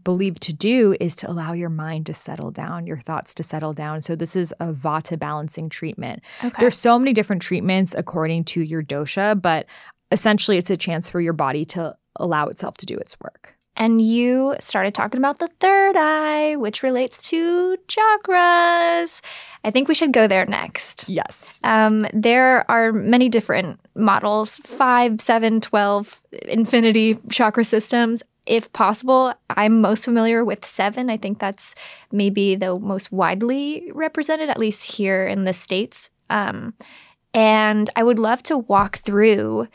believed to do is to allow your mind to settle down, your thoughts to settle down. So this is a vata balancing treatment. Okay. There's so many different treatments according to your dosha, but essentially it's a chance for your body to allow itself to do its work and you started talking about the third eye, which relates to chakras. I think we should go there next. Yes. Um, there are many different models 5, 7, 12, infinity chakra systems. If possible, I'm most familiar with seven. I think that's maybe the most widely represented, at least here in the States. Um, and I would love to walk through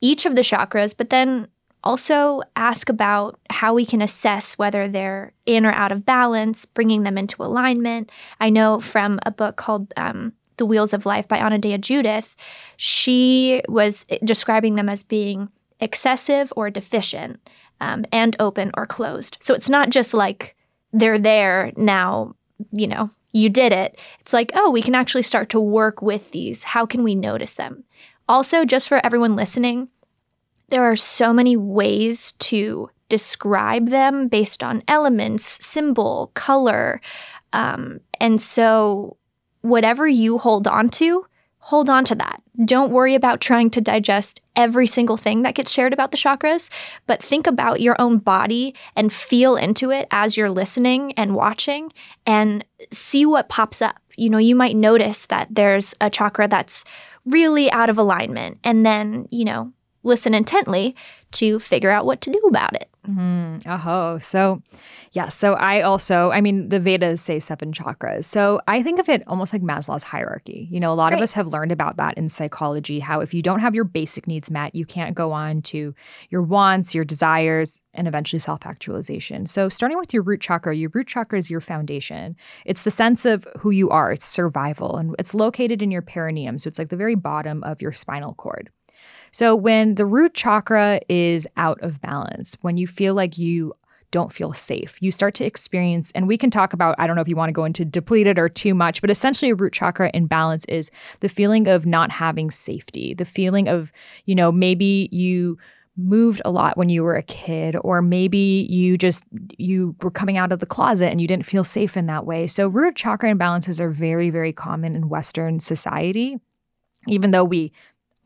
each of the chakras, but then also, ask about how we can assess whether they're in or out of balance, bringing them into alignment. I know from a book called um, The Wheels of Life by Anodea Judith, she was describing them as being excessive or deficient um, and open or closed. So it's not just like they're there now, you know, you did it. It's like, oh, we can actually start to work with these. How can we notice them? Also, just for everyone listening, there are so many ways to describe them based on elements, symbol, color. Um, and so, whatever you hold on to, hold on to that. Don't worry about trying to digest every single thing that gets shared about the chakras, but think about your own body and feel into it as you're listening and watching and see what pops up. You know, you might notice that there's a chakra that's really out of alignment. And then, you know, listen intently to figure out what to do about it. Mm, oh, so yeah. So I also, I mean, the Vedas say seven chakras. So I think of it almost like Maslow's hierarchy. You know, a lot Great. of us have learned about that in psychology, how if you don't have your basic needs met, you can't go on to your wants, your desires, and eventually self actualization. So starting with your root chakra, your root chakra is your foundation. It's the sense of who you are, it's survival, and it's located in your perineum. So it's like the very bottom of your spinal cord. So, when the root chakra is out of balance, when you feel like you don't feel safe. You start to experience, and we can talk about, I don't know if you want to go into depleted or too much, but essentially a root chakra imbalance is the feeling of not having safety, the feeling of, you know, maybe you moved a lot when you were a kid or maybe you just you were coming out of the closet and you didn't feel safe in that way. So root chakra imbalances are very very common in western society. Even though we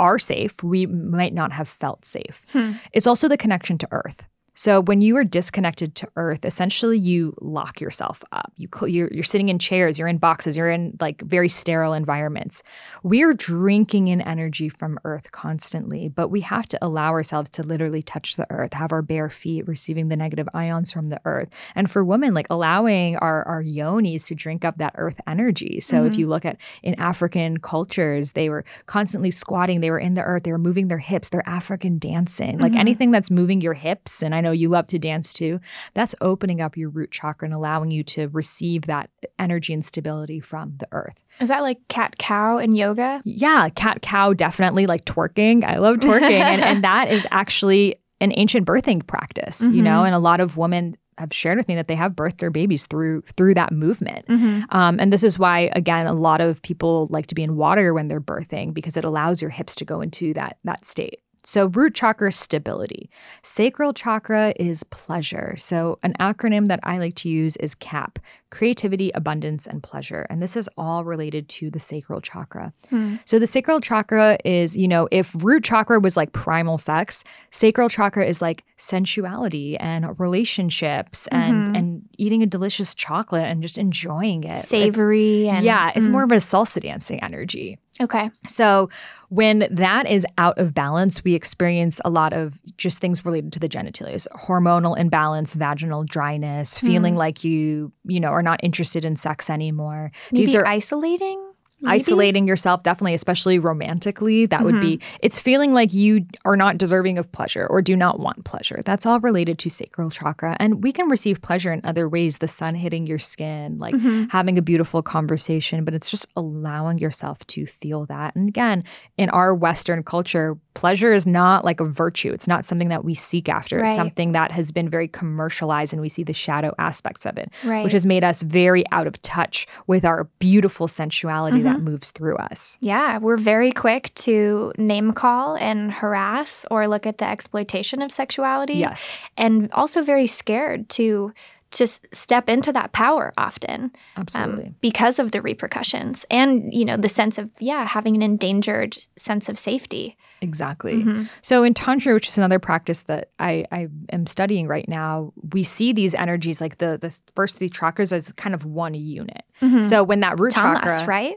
are safe, we might not have felt safe. Hmm. It's also the connection to earth. So when you are disconnected to earth, essentially you lock yourself up. You you're, you're sitting in chairs, you're in boxes, you're in like very sterile environments. We're drinking in energy from earth constantly, but we have to allow ourselves to literally touch the earth, have our bare feet receiving the negative ions from the earth. And for women, like allowing our our yonis to drink up that earth energy. So mm-hmm. if you look at in African cultures, they were constantly squatting, they were in the earth, they were moving their hips, they're African dancing. Like mm-hmm. anything that's moving your hips and I know you love to dance too, that's opening up your root chakra and allowing you to receive that energy and stability from the earth. Is that like cat cow in yoga? Yeah, cat cow definitely like twerking. I love twerking. and, and that is actually an ancient birthing practice, mm-hmm. you know, and a lot of women have shared with me that they have birthed their babies through through that movement. Mm-hmm. Um, and this is why, again, a lot of people like to be in water when they're birthing because it allows your hips to go into that that state. So, root chakra stability. Sacral chakra is pleasure. So, an acronym that I like to use is CAP creativity, abundance, and pleasure. And this is all related to the sacral chakra. Hmm. So, the sacral chakra is, you know, if root chakra was like primal sex, sacral chakra is like sensuality and relationships and, mm-hmm. and eating a delicious chocolate and just enjoying it. Savory. It's, and, yeah, it's mm. more of a salsa dancing energy. Okay. So when that is out of balance, we experience a lot of just things related to the genitalia, hormonal imbalance, vaginal dryness, feeling mm. like you, you know, are not interested in sex anymore. Maybe These are isolating. Maybe? isolating yourself definitely especially romantically that mm-hmm. would be mm-hmm. it's feeling like you are not deserving of pleasure or do not want pleasure that's all related to sacral chakra and we can receive pleasure in other ways the sun hitting your skin like mm-hmm. having a beautiful conversation but it's just allowing yourself to feel that and again in our western culture pleasure is not like a virtue it's not something that we seek after right. it's something that has been very commercialized and we see the shadow aspects of it right. which has made us very out of touch with our beautiful sensuality mm-hmm. that moves through us. Yeah, we're very quick to name call and harass or look at the exploitation of sexuality. Yes. And also very scared to to step into that power often um, absolutely um, because of the repercussions and you know the sense of yeah having an endangered sense of safety exactly mm-hmm. so in tantra which is another practice that I, I am studying right now we see these energies like the the first three chakras as kind of one unit mm-hmm. so when that root tamas, chakra right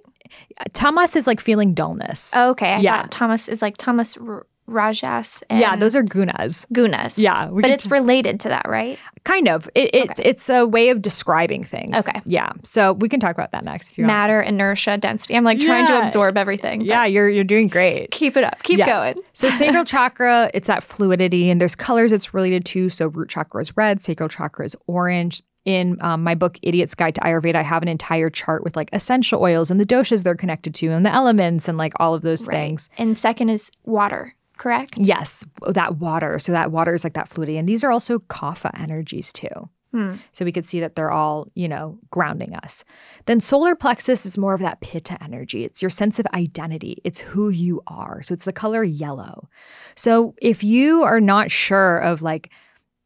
Tamas is like feeling dullness. Oh, okay. I yeah. Tamas is like Tamas R- Rajas. yeah, those are gunas. Gunas. Yeah, but it's t- related to that, right? Kind of. It, it okay. It's a way of describing things. Okay. Yeah. So we can talk about that next. If you Matter, want. inertia, density. I'm like yeah. trying to absorb everything. Yeah, you're you're doing great. Keep it up. Keep yeah. going. so sacral chakra, it's that fluidity, and there's colors it's related to. So root chakra is red, sacral chakra is orange in um, my book idiot's guide to ayurveda i have an entire chart with like essential oils and the doshas they're connected to and the elements and like all of those right. things and second is water correct? Yes that water. So that water is like that fluidity. And these are also kapha energies too. Hmm. so we could see that they're all you know grounding us. Then solar plexus is more of that pitta energy. It's your sense of identity. It's who you are. So it's the color yellow. So if you are not sure of like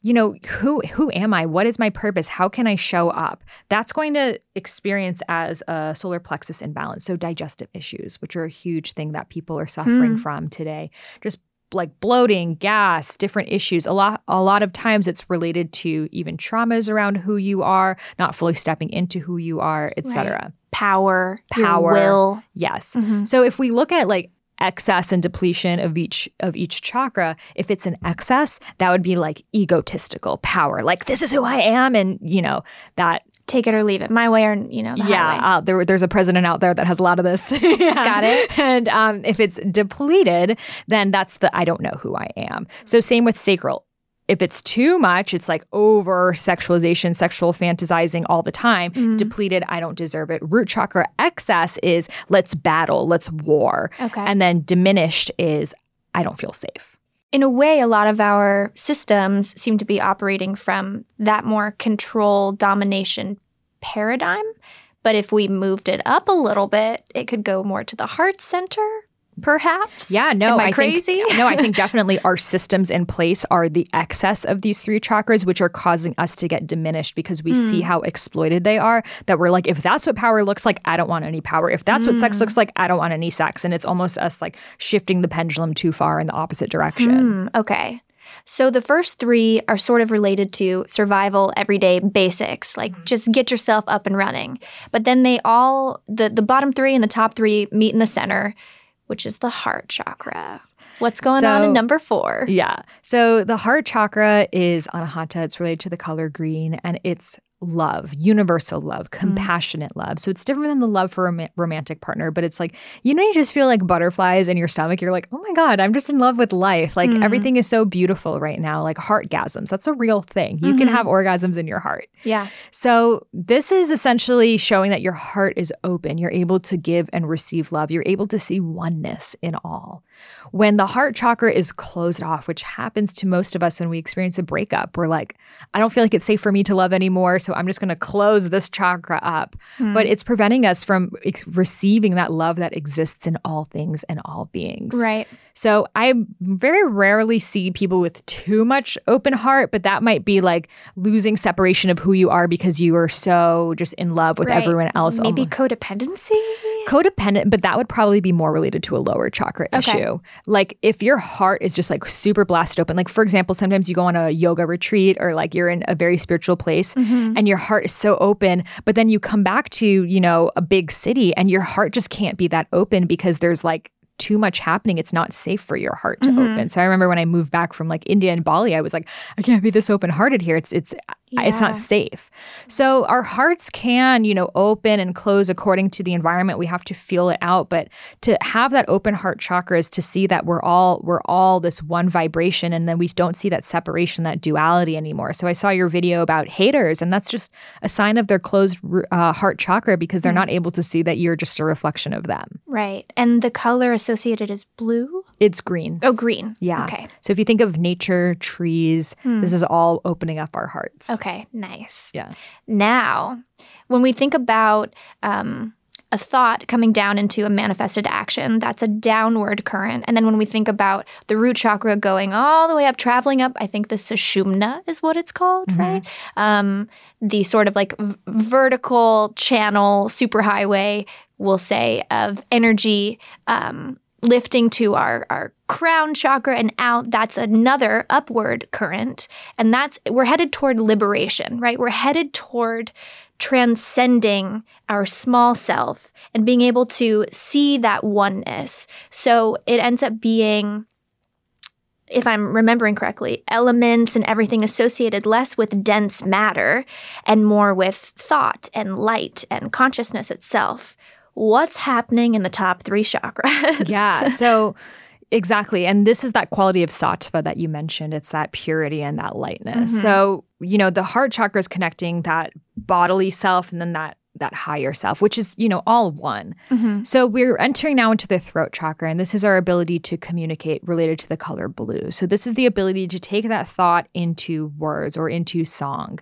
you know who who am i? What is my purpose? How can i show up? That's going to experience as a solar plexus imbalance. So digestive issues which are a huge thing that people are suffering mm. from today. Just like bloating gas different issues. A lot a lot of times it's related to even traumas around who you are not fully stepping into who you are etc right. power power. will. Yes. Mm-hmm. so if we look at like excess and depletion of each of each chakra. If it's an excess that would be like egotistical power. Like this is who i am and you know that take it or leave it. My way or you know yeah uh, there, there's a president out there that has a lot of this. Yeah. got it. And um, if it's depleted then that's the i don't know who i am. So same with sacral if it's too much, it's like over sexualization, sexual fantasizing all the time. Mm-hmm. Depleted, I don't deserve it. Root chakra excess is let's battle, let's war. Okay. And then diminished is I don't feel safe. In a way, a lot of our systems seem to be operating from that more control domination paradigm. But if we moved it up a little bit, it could go more to the heart center perhaps? Yeah, no, Am I, think- crazy? no, I think definitely our systems in place are the excess of these three chakras, which are causing us to get diminished because we see hmm. how exploited they are. That we're like, if that's what power looks like, I don't want any power. If that's what sex looks hmm. like, I don't want any sex. And it's almost us like shifting the pendulum too far in the opposite direction. Hmm, okay. So the first three are sort of related to survival, everyday basics, like hmm. just get yourself up and running. But then they all the the bottom three and the top three meet in the center, which is the heart chakra. What's going on in number four? Yeah. So the heart chakra is anahata. It's related to the color green and it's love, universal love, mm. compassionate love. So it's different than the love for a rom- romantic partner, but it's like, you know, you just feel like butterflies in your stomach. You're like, oh my God, I'm just in love with life. Like mm. everything is so beautiful right now, like heartgasms. That's a real thing. You can mm-hmm. have orgasms in your heart. Yeah. So, this is essentially showing that your heart is open. You're able to give and receive love. You're able to see oneness in all. When the heart chakra is closed off, which happens to most of us when we experience a breakup, we're like, I don't feel like it's safe for me to love anymore. So, I'm just going to close this chakra up. But hmm. it's preventing us from receiving that love that exists in all things and all beings. Right. So I very rarely see people with too much open heart, but that might be like losing separation of who you are because you are so just in love with Right. everyone else. Maybe almost- codependency? Codependent, but that would probably be more related to a lower chakra Okay. issue. Like if your heart is just like super blasted open, like for example, sometimes you go on a yoga retreat or like you're in a very spiritual place Mm-hmm. and your heart is so open, but then you come back to, you know, a big city and your heart just can't be that open because there's like too much happening. It's not safe for your heart to Mm-hmm. open. So I remember when I moved back from like India and Bali, I was like, I can't be this open hearted here. It's it's it's not safe. So our hearts can, you know, open and close according to the environment. We have to feel it out, but to have that open heart chakra is to see that we're all we're all this one vibration and then we don't see that separation, that duality anymore. So I saw your video about haters and that's just a sign of their closed uh, heart chakra because they're not able to see that you're just a reflection of them. Right. And the color associated is blue? It's green. Oh, green. Yeah. Okay. So if you think of nature, trees, this is all opening up our hearts. Okay. Okay, nice. Yeah. Now, when we think about um, a thought coming down into a manifested action, that's a downward current. And then when we think about the root chakra going all the way up, traveling up, I think the sushumna is what it's called, right? Um, the sort of like v- vertical channel superhighway, we'll say, of energy. Um, lifting to our, our crown chakra and out that's another upward current. And that's we're headed toward liberation right? We're headed toward transcending our small self and being able to see that oneness. So it ends up being if I'm remembering correctly, elements and everything associated less with dense matter and more with thought and light and consciousness itself. What's happening in the top three chakras? Yeah. So exactly. And this is that quality of sattva that you mentioned. It's that purity and that lightness. Mm-hmm. So, you know, the heart chakra is connecting that bodily self and then that that higher self, which is, you know, all one. Mm-hmm. So we're entering now into the throat chakra, and this is our ability to communicate related to the color blue. So this is the ability to take that thought into words or into song.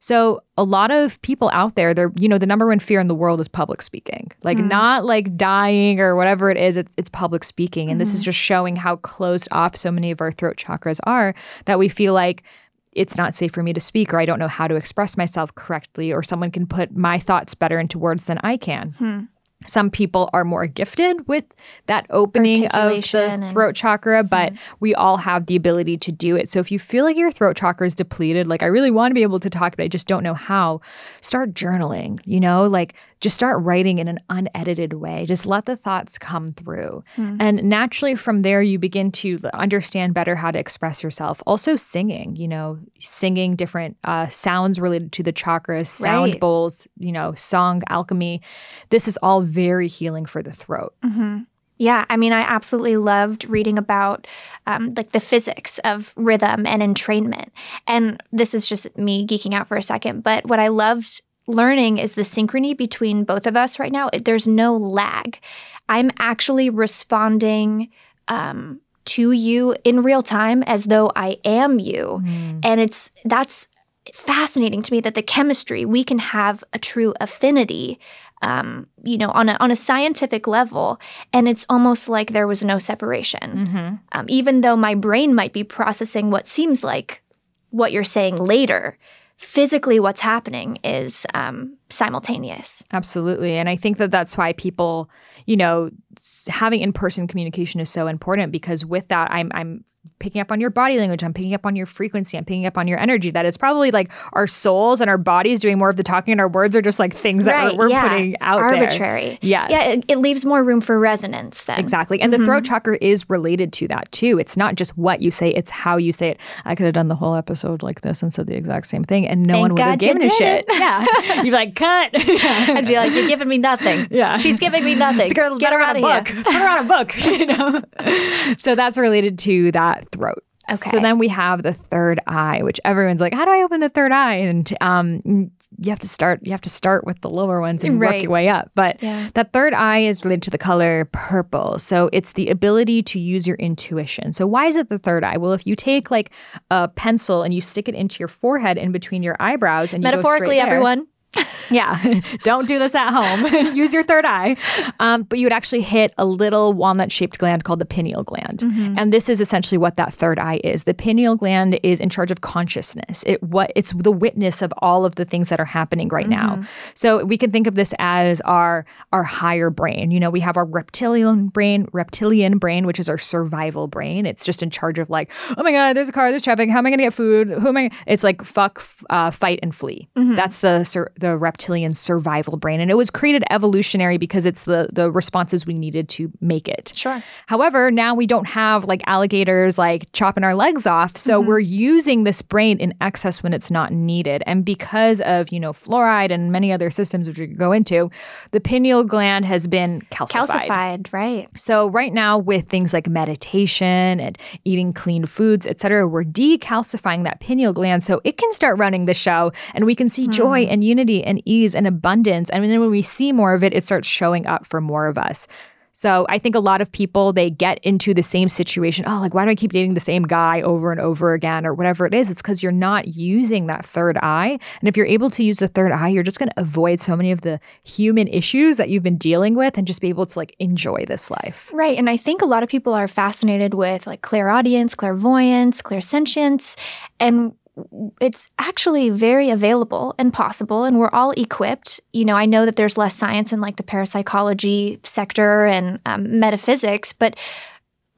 So a lot of people out there, they're, you know, the number one fear in the world is public speaking. Like mm-hmm. not like dying or whatever it is, it's, it's public speaking. And this is mm-hmm. just showing how closed off so many of our throat chakras are that we feel like it's not safe for me to speak or I don't know how to express myself correctly or someone can put my thoughts better into words than I can. Hmm. Some people are more gifted with that opening of the throat chakra, hmm. but we all have the ability to do it. So if you feel like your throat chakra is depleted, like I really want to be able to talk, but I just don't know how, start journaling, you know, like just start writing in an unedited way. Just let the thoughts come through. And naturally from there, you begin to understand better how to express yourself. Also, singing, you know, singing different uh, sounds related to the chakras, sound Right. bowls, you know, song alchemy. This is all very healing for the throat. Yeah, I mean, I absolutely loved reading about um, like the physics of rhythm and entrainment. And this is just me geeking out for a second, but what I loved learning is the synchrony between both of us right now. There's no lag. I'm actually responding um, to you in real time as though I am you, and it's that's fascinating to me that the chemistry we can have a true affinity um, you know, on a on a scientific level, and it's almost like there was no separation. Mm-hmm. Um, even though my brain might be processing what seems like what you're saying later, physically, what's happening is um, simultaneous. Absolutely. And I think that that's why people, you know, having in-person communication is so important because with that I'm I'm picking up on your body language, I'm picking up on your frequency, I'm picking up on your energy that it's probably like our souls and our bodies doing more of the talking and our words are just like things that right? we're, we're yeah. putting out there. Arbitrary. Yes. Yeah. It, it leaves more room for resonance then. Exactly. And the throat mm-hmm. chakra is related to that too. It's not just what you say, it's how you say it. I could have done the whole episode like this and said the exact same thing and no Thank one would have God you given a shit. Yeah. You'd be like, cut. I'd be like, you're giving me nothing. Yeah. She's giving me nothing. Let's get, her out of book. here. Put her on a book. You know? so that's related to that throat. Okay. So then we have the third eye, which everyone's like, "How do I open the third eye?" And um, you have to start. You have to start with the lower ones and work your way up. But Yeah. that third eye is related to the color purple. So it's the ability to use your intuition. So why is it the third eye? Well, if you take like a pencil and you stick it into your forehead in between your eyebrows, and Metaphorically, everyone. Yeah, don't do this at home. Use your third eye. Um, but you would actually hit a little walnut shaped gland called the pineal gland. And this is essentially what that third eye is. The pineal gland is in charge of consciousness. It what it's the witness of all of the things that are happening right now. So we can think of this as our our higher brain. You know, we have our reptilian brain, reptilian brain, which is our survival brain. It's just in charge of like, oh my god, there's a car, there's traffic. How am I going to get food? Who am I? It's like fuck, uh, fight, and flee. That's the sur- the reptilian survival brain, and it was created evolutionary because it's the the responses we needed to make it. Sure. However, now we don't have like alligators like chopping our legs off. So Mm-hmm. we're using this brain in excess when it's not needed. And because of, you know, fluoride and many other systems which we could go into, the pineal gland has been calcified. Calcified, right. So right now with things like meditation and eating clean foods, et cetera, we're decalcifying that pineal gland so it can start running the show and we can see joy and unity and ease and abundance. And then when we see more of it, it starts showing up for more of us. So I think a lot of people they get into the same situation. Oh, like why do I keep dating the same guy over and over again or whatever it is? It's because you're not using that third eye. And if you're able to use the third eye, you're just going to avoid so many of the human issues that you've been dealing with and just be able to like enjoy this life. Right. And I think a lot of people are fascinated with like clairaudience, clairvoyance, clairsentience. And it's actually very available and possible, and we're all equipped. You know, I know that there's less science in like the parapsychology sector and um, metaphysics, but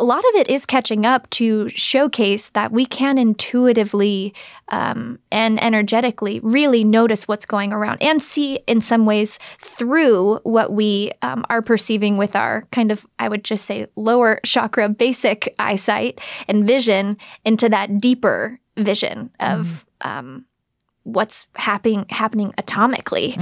a lot of it is catching up to showcase that we can intuitively um, and energetically really notice what's going around and see in some ways through what we um, are perceiving with our kind of, I would just say, lower chakra basic eyesight and vision into that deeper vision of um, what's happening happening atomically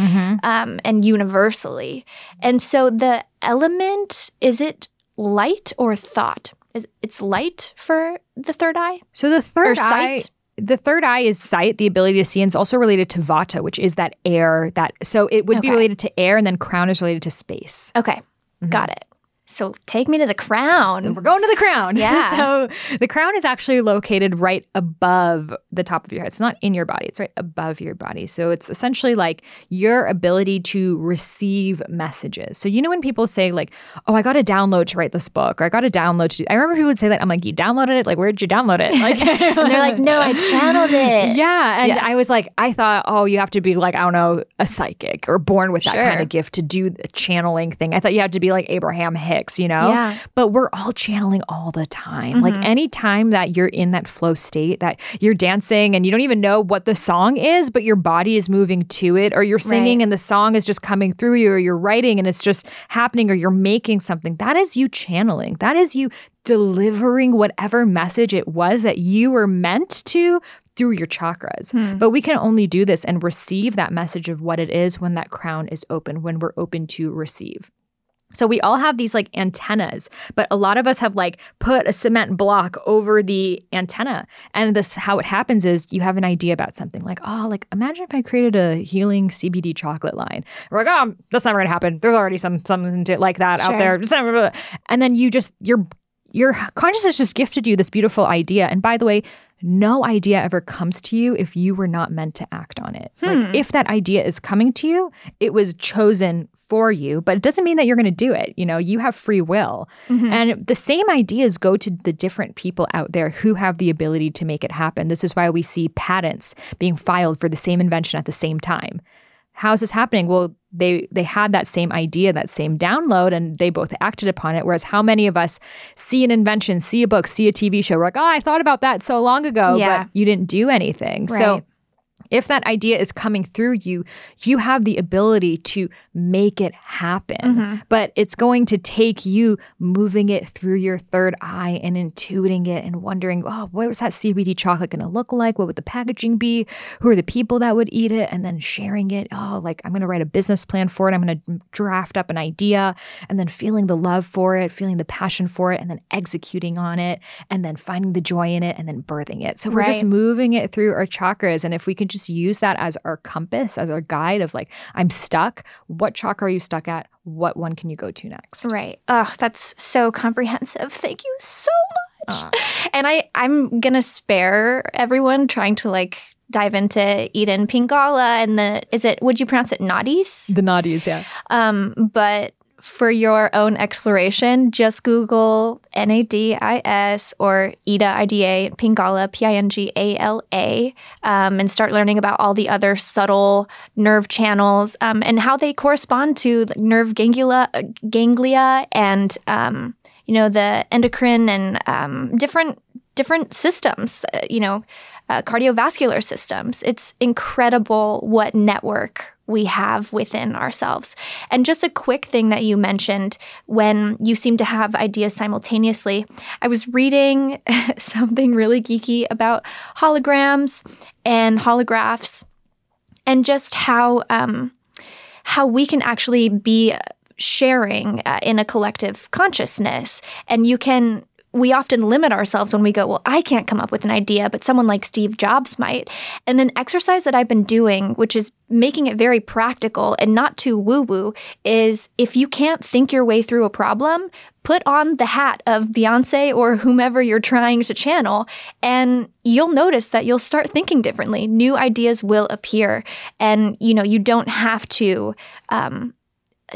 um, and universally. And so the element is it light or thought? Is it's light for the third eye So the third eye, the third eye is sight, the ability to see, and it's also related to vata, which is that air. That so it would be related to air, and then crown is related to space. Okay, got it. So take me to the crown. We're going to the crown. Yeah. so the crown is actually located right above the top of your head. It's not in your body, it's right above your body. So it's essentially like your ability to receive messages. So, you know, when people say, like, oh, I got a download to write this book, or I got a download to do, I remember people would say that. I'm like, you downloaded it? Like, where did you download it? Like, And they're like, no, I channeled it. Yeah. And Yeah. I was like, I thought, oh, you have to be like, I don't know, a psychic or born with that Sure. kind of gift to do the channeling thing. I thought you had to be like Abraham Hicks, you know? Yeah. But we're all channeling all the time. Like mm-hmm. any time that you're in that flow state, that you're dancing and you don't even know what the song is, but your body is moving to it, or you're singing Right. and the song is just coming through you, or you're writing and it's just happening, or you're making something. That is you channeling. That is you delivering whatever message it was that you were meant to through your chakras. Hmm. But we can only do this and receive that message of what it is when that crown is open, when we're open to receive. So we all have these like antennas, but a lot of us have like put a cement block over the antenna. And this how it happens is you have an idea about something like, oh, like imagine if I created a healing CBD chocolate line. We're like, oh, that's never gonna happen. There's already some something like that out there. And then you just you're your consciousness just gifted you this beautiful idea. And by the way, no idea ever comes to you if you were not meant to act on it. Hmm. Like if that idea is coming to you, it was chosen for you, but it doesn't mean that you're going to do it. You know, you have free will. Mm-hmm. And the same ideas go to the different people out there who have the ability to make it happen. This is why we see patents being filed for the same invention at the same time. How's this happening? Well, they they had that same idea, that same download, and they both acted upon it. Whereas how many of us see an invention, see a book, see a TV show, we're like, oh, I thought about that so long ago, yeah. but you didn't do anything. Right. So if that idea is coming through you, you have the ability to make it happen. Mm-hmm. But it's going to take you moving it through your third eye and intuiting it and wondering, oh, what was that CBD chocolate going to look like? What would the packaging be? Who are the people that would eat it? And then sharing it. Oh, like I'm going to write a business plan for it. I'm going to draft up an idea and then feeling the love for it, feeling the passion for it, and then executing on it, and then finding the joy in it, and then birthing it. So we're right. just moving it through our chakras. And if we can just just use that as our compass, as our guide of like, I'm stuck. What chakra are you stuck at? What one can you go to next? Right. Oh, that's so comprehensive. Thank you so much. Uh, and I, I'm gonna spare everyone trying to like dive into Ida and Pingala and the is it would you pronounce it nadis? The nadis, yeah. Um, but for your own exploration, just Google NADIS or IDA, IDA, Pingala, P I N G A L A, um, and start learning about all the other subtle nerve channels um, and how they correspond to nerve ganglia, ganglia and, um, you know, the endocrine and um, different different systems, uh, you know, uh, cardiovascular systems. It's incredible what network we have within ourselves. And just a quick thing that you mentioned when you seem to have ideas simultaneously. I was reading something really geeky about holograms and holographs and just how um, how we can actually be sharing uh, in a collective consciousness and you can we often limit ourselves when we go, well, I can't come up with an idea, but someone like Steve Jobs might. And an exercise that I've been doing, which is making it very practical and not too woo woo, is if you can't think your way through a problem, put on the hat of Beyonce or whomever you're trying to channel, and you'll notice that you'll start thinking differently. New ideas will appear. And, you know, you don't have to, um,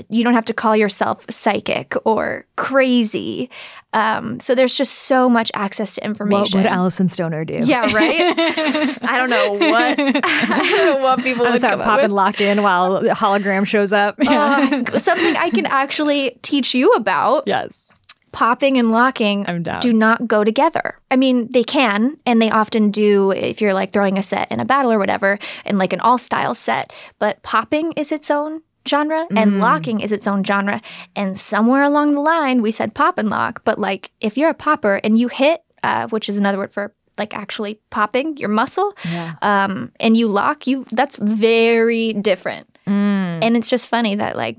you don't have to call yourself psychic or crazy. Um, so there's just so much access to information. What would Alyson Stoner do? Yeah, right. I don't know what I don't know what people would come pop and lock in while the hologram shows up. Uh, something I can actually teach you about. Yes. Popping and locking do not go together. I mean, they can, and they often do if you're like throwing a set in a battle or whatever, in like an all style set. But popping is its own genre and mm. locking is its own genre. And somewhere along the line, we said pop and lock. But like, if you're a popper and you hit, uh, which is another word for like actually popping your muscle, yeah. um, and you lock, you that's very different. Mm. And it's just funny that like,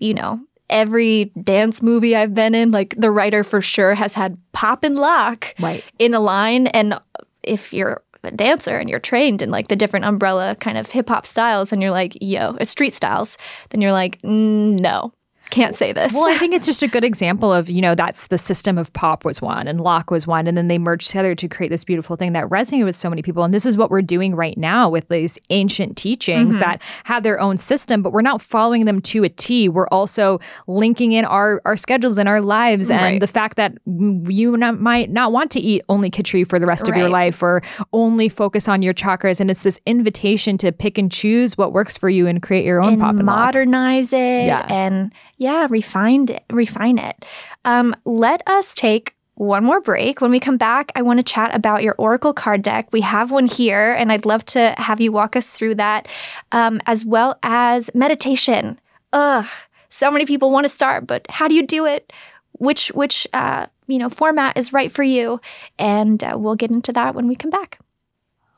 you know, every dance movie I've been in, like the writer for sure has had pop and lock right. in a line. And if you're a dancer and you're trained in like the different umbrella kind of hip hop styles and you're like, yo, it's street styles, then you're like, no, can't say this. Well, I think it's just a good example of, you know, that's the system of pop was one and lock was one. And then they merged together to create this beautiful thing that resonated with so many people. And this is what we're doing right now with these ancient teachings mm-hmm. that have their own system, but we're not following them to a T. We're also linking in our, our schedules and our lives and right. the fact that you not, might not want to eat only khichdi for the rest right. of your life or only focus on your chakras. And it's this invitation to pick and choose what works for you and create your own and pop and modernize lock. it yeah. and yeah, refine it, refine it. Um, let us take one more break. When we come back, I want to chat about your Oracle card deck. We have one here, and I'd love to have you walk us through that, um, as well as meditation. Ugh, so many people want to start, but how do you do it? Which which uh, you know format is right for you? And uh, we'll get into that when we come back.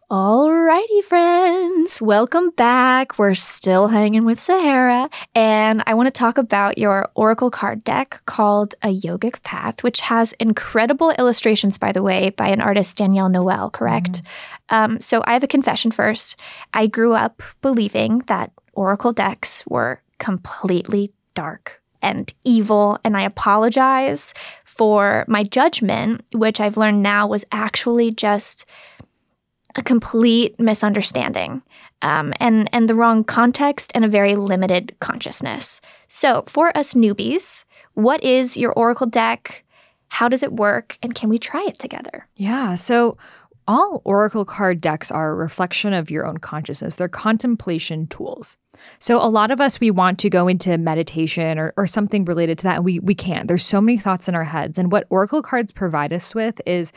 Alrighty, friends, welcome back. We're still hanging with Sahara, and I want to talk about your Oracle card deck called A Yogic Path, which has incredible illustrations, by the way, by an artist, Danielle Noel, correct? Mm-hmm. Um, so I have a confession first. I grew up believing that Oracle decks were completely dark and evil, and I apologize for my judgment, which I've learned now was actually just a complete misunderstanding um, and, and the wrong context and a very limited consciousness. So, for us newbies, what is your Oracle deck? How does it work? And can we try it together? Yeah. So, all Oracle card decks are a reflection of your own consciousness. They're contemplation tools. So a lot of us we want to go into meditation or, or something related to that, and we we can't. There's so many thoughts in our heads. And what Oracle cards provide us with is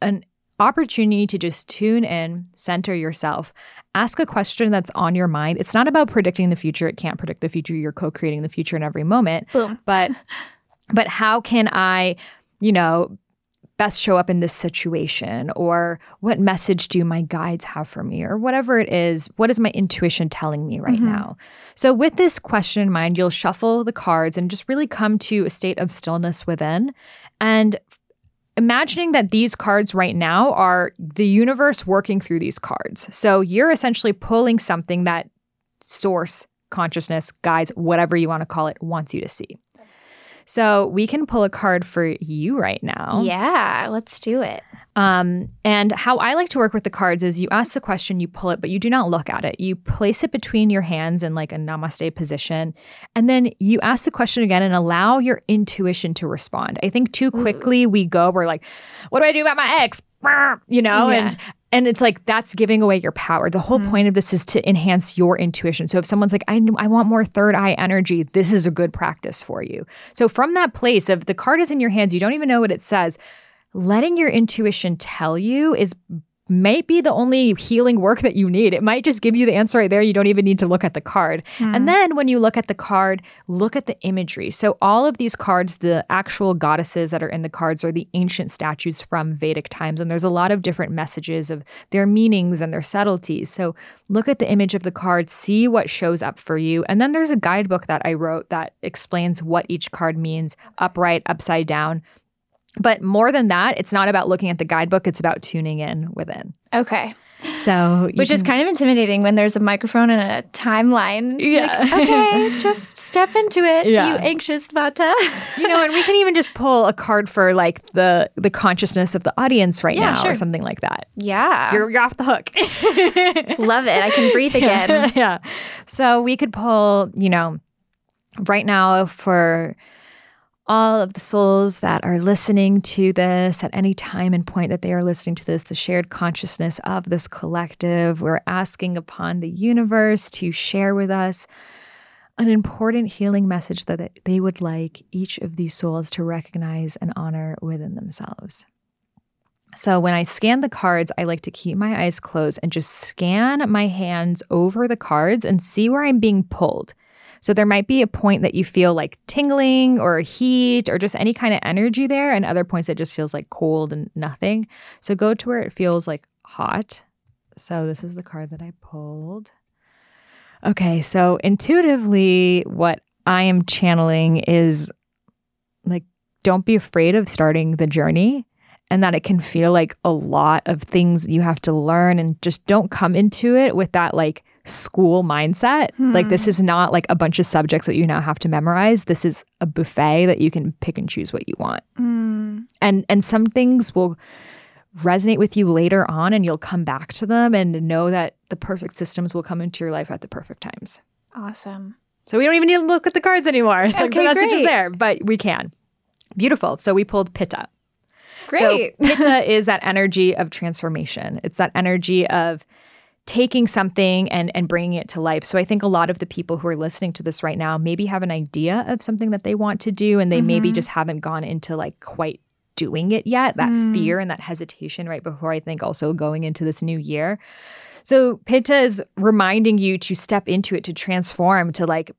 an opportunity to just tune in, center yourself, ask a question that's on your mind. It's not about predicting the future. It can't predict the future. You're co-creating the future in every moment. Boom. But but how can I, you know, best show up in this situation or what message do my guides have for me or whatever it is what is my intuition telling me right mm-hmm. now so with this question in mind you'll shuffle the cards and just really come to a state of stillness within and imagining that these cards right now are the universe working through these cards. So you're essentially pulling something that source consciousness, guides, whatever you want to call it, wants you to see. So we can pull a card for you right now. Yeah, let's do it. Um, and how I like to work with the cards is you ask the question, you pull it, but you do not look at it. You place it between your hands in like a namaste position. And then you ask the question again and allow your intuition to respond. I think too quickly Ooh. we go, we're like, what do I do about my ex? You know, yeah. and and it's like that's giving away your power. The whole mm-hmm. point of this is to enhance your intuition. So if someone's like, I, I want more third eye energy, this is a good practice for you. So from that place of the card is in your hands, you don't even know what it says, letting your intuition tell you is might be the only healing work that you need. It might just give you the answer right there. You don't even need to look at the card. Mm. And then when you look at the card, look at the imagery. So all of these cards, the actual goddesses that are in the cards are the ancient statues from Vedic times. And there's a lot of different messages of their meanings and their subtleties. So look at the image of the card, see what shows up for you. And then there's a guidebook that I wrote that explains what each card means upright, upside down but more than that, it's not about looking at the guidebook, it's about tuning in within. Okay. So, which can, is kind of intimidating when there's a microphone and a timeline. Yeah. Like, okay, just step into it, yeah. you anxious Vata. you know, and we can even just pull a card for like the the consciousness of the audience right yeah, now, sure. or something like that. Yeah, you're, you're off the hook. Love it. I can breathe again. yeah. So we could pull, you know, right now for all of the souls that are listening to this at any time and point that they are listening to this, the shared consciousness of this collective. We're asking upon the universe to share with us an important healing message that they would like each of these souls to recognize and honor within themselves. So, when I scan the cards, I like to keep my eyes closed and just scan my hands over the cards and see where I'm being pulled. So there might be a point that you feel like tingling or heat or just any kind of energy there, and other points it just feels like cold and nothing. So go to where it feels like hot. So this is the card that I pulled. Okay, so intuitively, what I am channeling is like, don't be afraid of starting the journey and that it can feel like a lot of things you have to learn and just don't come into it with that like school mindset. Hmm. Like this is not like a bunch of subjects that you now have to memorize. This is a buffet that you can pick and choose what you want. Hmm. And and some things will resonate with you later on and you'll come back to them and know that the perfect systems will come into your life at the perfect times. Awesome. So we don't even need to look at the cards anymore. It's okay, like the message great. is there, but we can. Beautiful. So we pulled Pitta. Great. So Pitta is that energy of transformation. It's that energy of taking something and and bringing it to life. So I think a lot of the people who are listening to this right now maybe have an idea of something that they want to do and they mm-hmm. maybe just haven't gone into like quite doing it yet. That mm. fear and that hesitation right before I think also going into this new year. So Pitta is reminding you to step into it, to transform, to like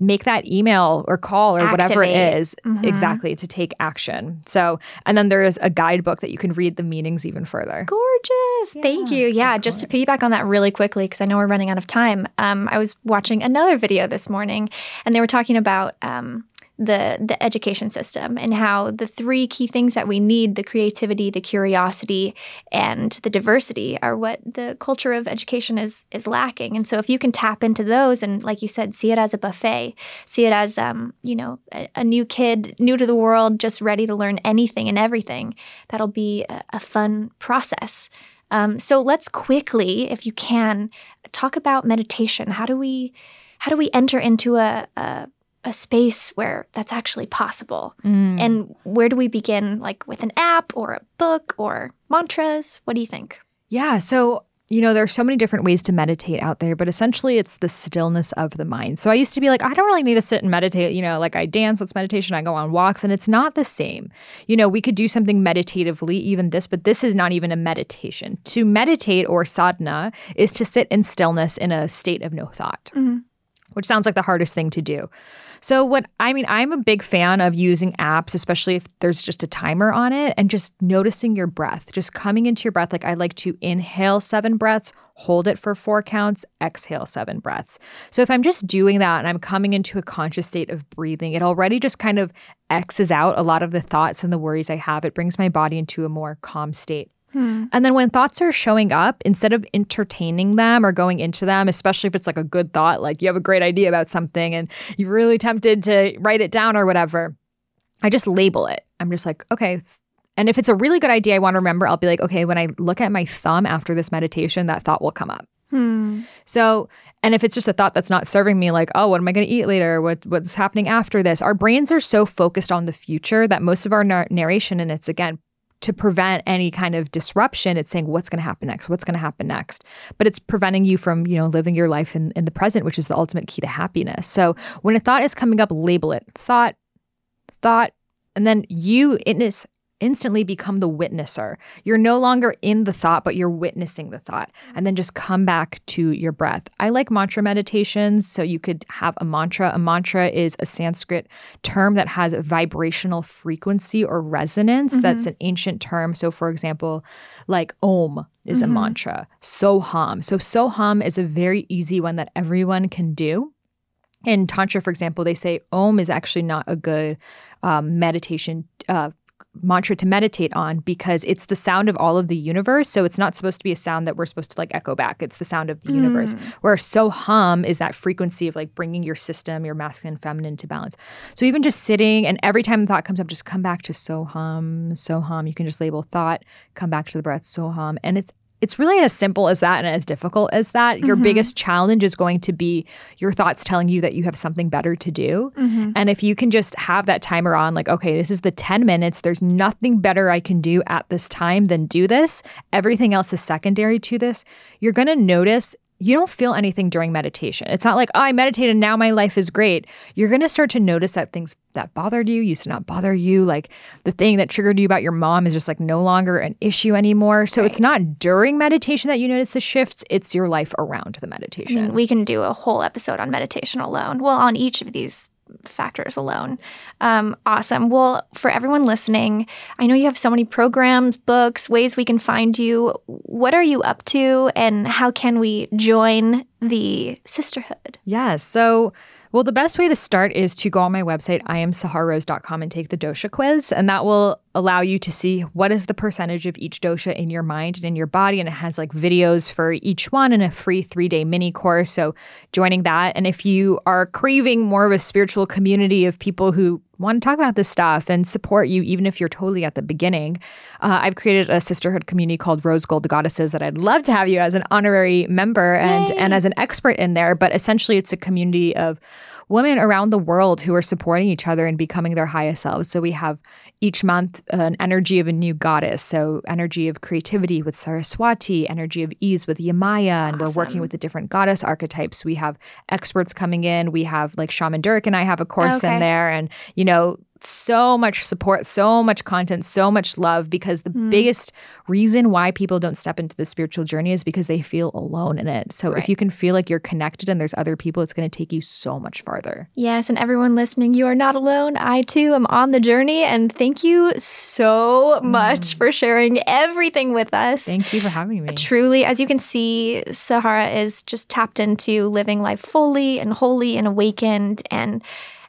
make that email or call or Activate. whatever it is, mm-hmm. exactly to take action. So, and then there is a guidebook that you can read the meanings even further. Gorgeous. Yeah, Thank you. Yeah, just to piggyback on that really quickly, because I know we're running out of time. Um, I was watching another video this morning and they were talking about um, the the education system and how the three key things that we need the creativity the curiosity and the diversity are what the culture of education is is lacking. And so if you can tap into those and like you said see it as a buffet see it as um, you know a, a new kid new to the world just ready to learn anything and everything that'll be a, a fun process. Um, so let's quickly if you can talk about meditation. How do we how do we enter into a, a a space where that's actually possible? Mm. And where do we begin, like with an app or a book or mantras? What do you think? Yeah. So, you know, there's so many different ways to meditate out there, but essentially it's the stillness of the mind. So I used to be like, I don't really need to sit and meditate. You know, like I dance, that's meditation. I go on walks, and it's not the same. You know, we could do something meditatively, even this, but this is not even a meditation. To meditate or sadhana is to sit in stillness in a state of no thought, mm-hmm. which sounds like the hardest thing to do. So, what I mean, I'm a big fan of using apps, especially if there's just a timer on it and just noticing your breath, just coming into your breath. Like, I like to inhale seven breaths, hold it for four counts, exhale seven breaths. So, if I'm just doing that and I'm coming into a conscious state of breathing, it already just kind of X's out a lot of the thoughts and the worries I have. It brings my body into a more calm state. Hmm. And then when thoughts are showing up, instead of entertaining them or going into them, especially if it's like a good thought, like you have a great idea about something and you're really tempted to write it down or whatever, I just label it. I'm just like, okay. And if it's a really good idea I want to remember, I'll be like, okay, when I look at my thumb after this meditation, that thought will come up. Hmm. So, and if it's just a thought that's not serving me, like, oh, what am I going to eat later? What what's happening after this? Our brains are so focused on the future that most of our narration, and it's again to prevent any kind of disruption it's saying what's going to happen next? What's going to happen next? But it's preventing you from you know living your life in, in the present which is the ultimate key to happiness. So when a thought is coming up label it. Thought thought and then you it is instantly become the witnesser. You're no longer in the thought, but you're witnessing the thought. And then just come back to your breath. I like mantra meditations. So you could have a mantra. A mantra is a Sanskrit term that has vibrational frequency or resonance. Mm-hmm. That's an ancient term. So, for example, like Om is mm-hmm. a mantra, Soham. So, Soham is a very easy one that everyone can do in tantra for example they say om is actually not a good um, meditation uh, mantra to meditate on because it's the sound of all of the universe. So it's not supposed to be a sound that we're supposed to like echo back. It's the sound of the mm. universe. Where so hum is that frequency of like bringing your system, your masculine, and feminine to balance. So even just sitting and every time the thought comes up, just come back to so hum, so hum. You can just label thought, come back to the breath, so hum. And it's it's really as simple as that and as difficult as that. Your mm-hmm. biggest challenge is going to be your thoughts telling you that you have something better to do. Mm-hmm. And if you can just have that timer on, like, okay, this is the 10 minutes, there's nothing better I can do at this time than do this, everything else is secondary to this, you're going to notice you don't feel anything during meditation. It's not like, oh, I meditated, now my life is great. You're going to start to notice that things that bothered you used to not bother you. Like the thing that triggered you about your mom is just like no longer an issue anymore. So right. it's not during meditation that you notice the shifts, it's your life around the meditation. I mean, we can do a whole episode on meditation alone. Well, on each of these factors alone. Um, awesome. Well, for everyone listening, I know you have so many programs, books, ways we can find you. What are you up to, and how can we join the sisterhood? Yeah. So, well, the best way to start is to go on my website, iamsahararose.com, and take the dosha quiz. And that will allow you to see what is the percentage of each dosha in your mind and in your body. And it has like videos for each one and a free three day mini course. So joining that. And if you are craving more of a spiritual community of people who want to talk about this stuff and support you, even if you're totally at the beginning. Uh, I've created a sisterhood community called Rose Gold Goddesses that I'd love to have you as an honorary member and and as an expert in there. But essentially, it's a community of women around the world who are supporting each other and becoming their highest selves. So we have each month an energy of a new goddess. So energy of creativity with Saraswati, energy of ease with Yemaya, and awesome. we're working with the different goddess archetypes. We have experts coming in. We have like Shaman Durek and I have a course okay. in there, and you know so much support, so much content, so much love because the mm. biggest reason why people don't step into the spiritual journey is because they feel alone in it. So right. if you can feel like you're connected and there's other people, it's going to take you so much farther. Yes, and everyone listening, you are not alone. I too am on the journey and thank you so much mm. for sharing everything with us. Thank you for having me. Truly, as you can see, Sahara is just tapped into living life fully and wholly and awakened and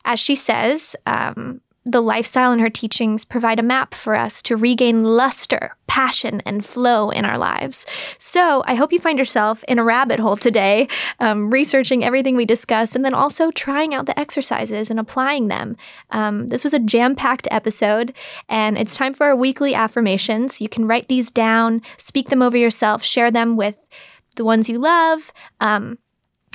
As she says, um, the lifestyle and her teachings provide a map for us to regain luster, passion, and flow in our lives. So I hope you find yourself in a rabbit hole today, um, researching everything we discussed, and then also trying out the exercises and applying them. Um, this was a jam packed episode, and it's time for our weekly affirmations. You can write these down, speak them over yourself, share them with the ones you love. Um,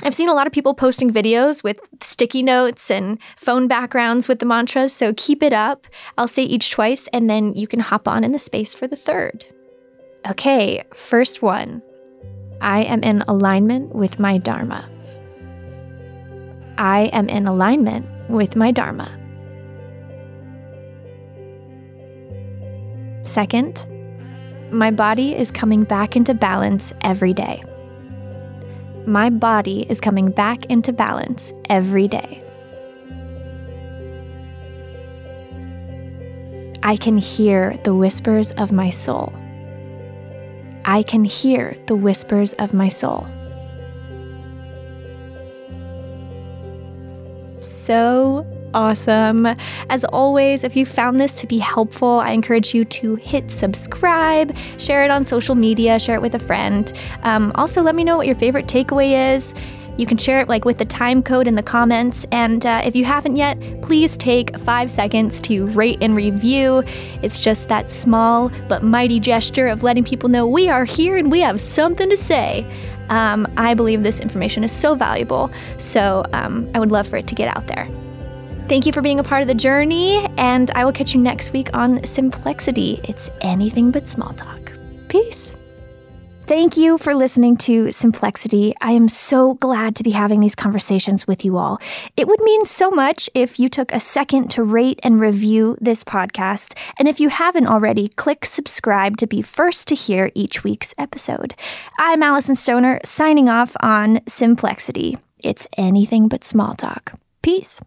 I've seen a lot of people posting videos with sticky notes and phone backgrounds with the mantras, so keep it up. I'll say each twice, and then you can hop on in the space for the third. Okay, first one I am in alignment with my Dharma. I am in alignment with my Dharma. Second, my body is coming back into balance every day my body is coming back into balance every day. I can hear the whispers of my soul. I can hear the whispers of my soul. So awesome. As always, if you found this to be helpful, I encourage you to hit subscribe, share it on social media, share it with a friend. Um, also, let me know what your favorite takeaway is. You can share it like with the time code in the comments. And uh, if you haven't yet, please take five seconds to rate and review. It's just that small but mighty gesture of letting people know we are here and we have something to say. Um, I believe this information is so valuable, so um, I would love for it to get out there. Thank you for being a part of the journey, and I will catch you next week on Simplexity. It's anything but small talk. Peace. Thank you for listening to Simplexity. I am so glad to be having these conversations with you all. It would mean so much if you took a second to rate and review this podcast. And if you haven't already, click subscribe to be first to hear each week's episode. I'm Alyson Stoner, signing off on Simplexity. It's anything but small talk. Peace.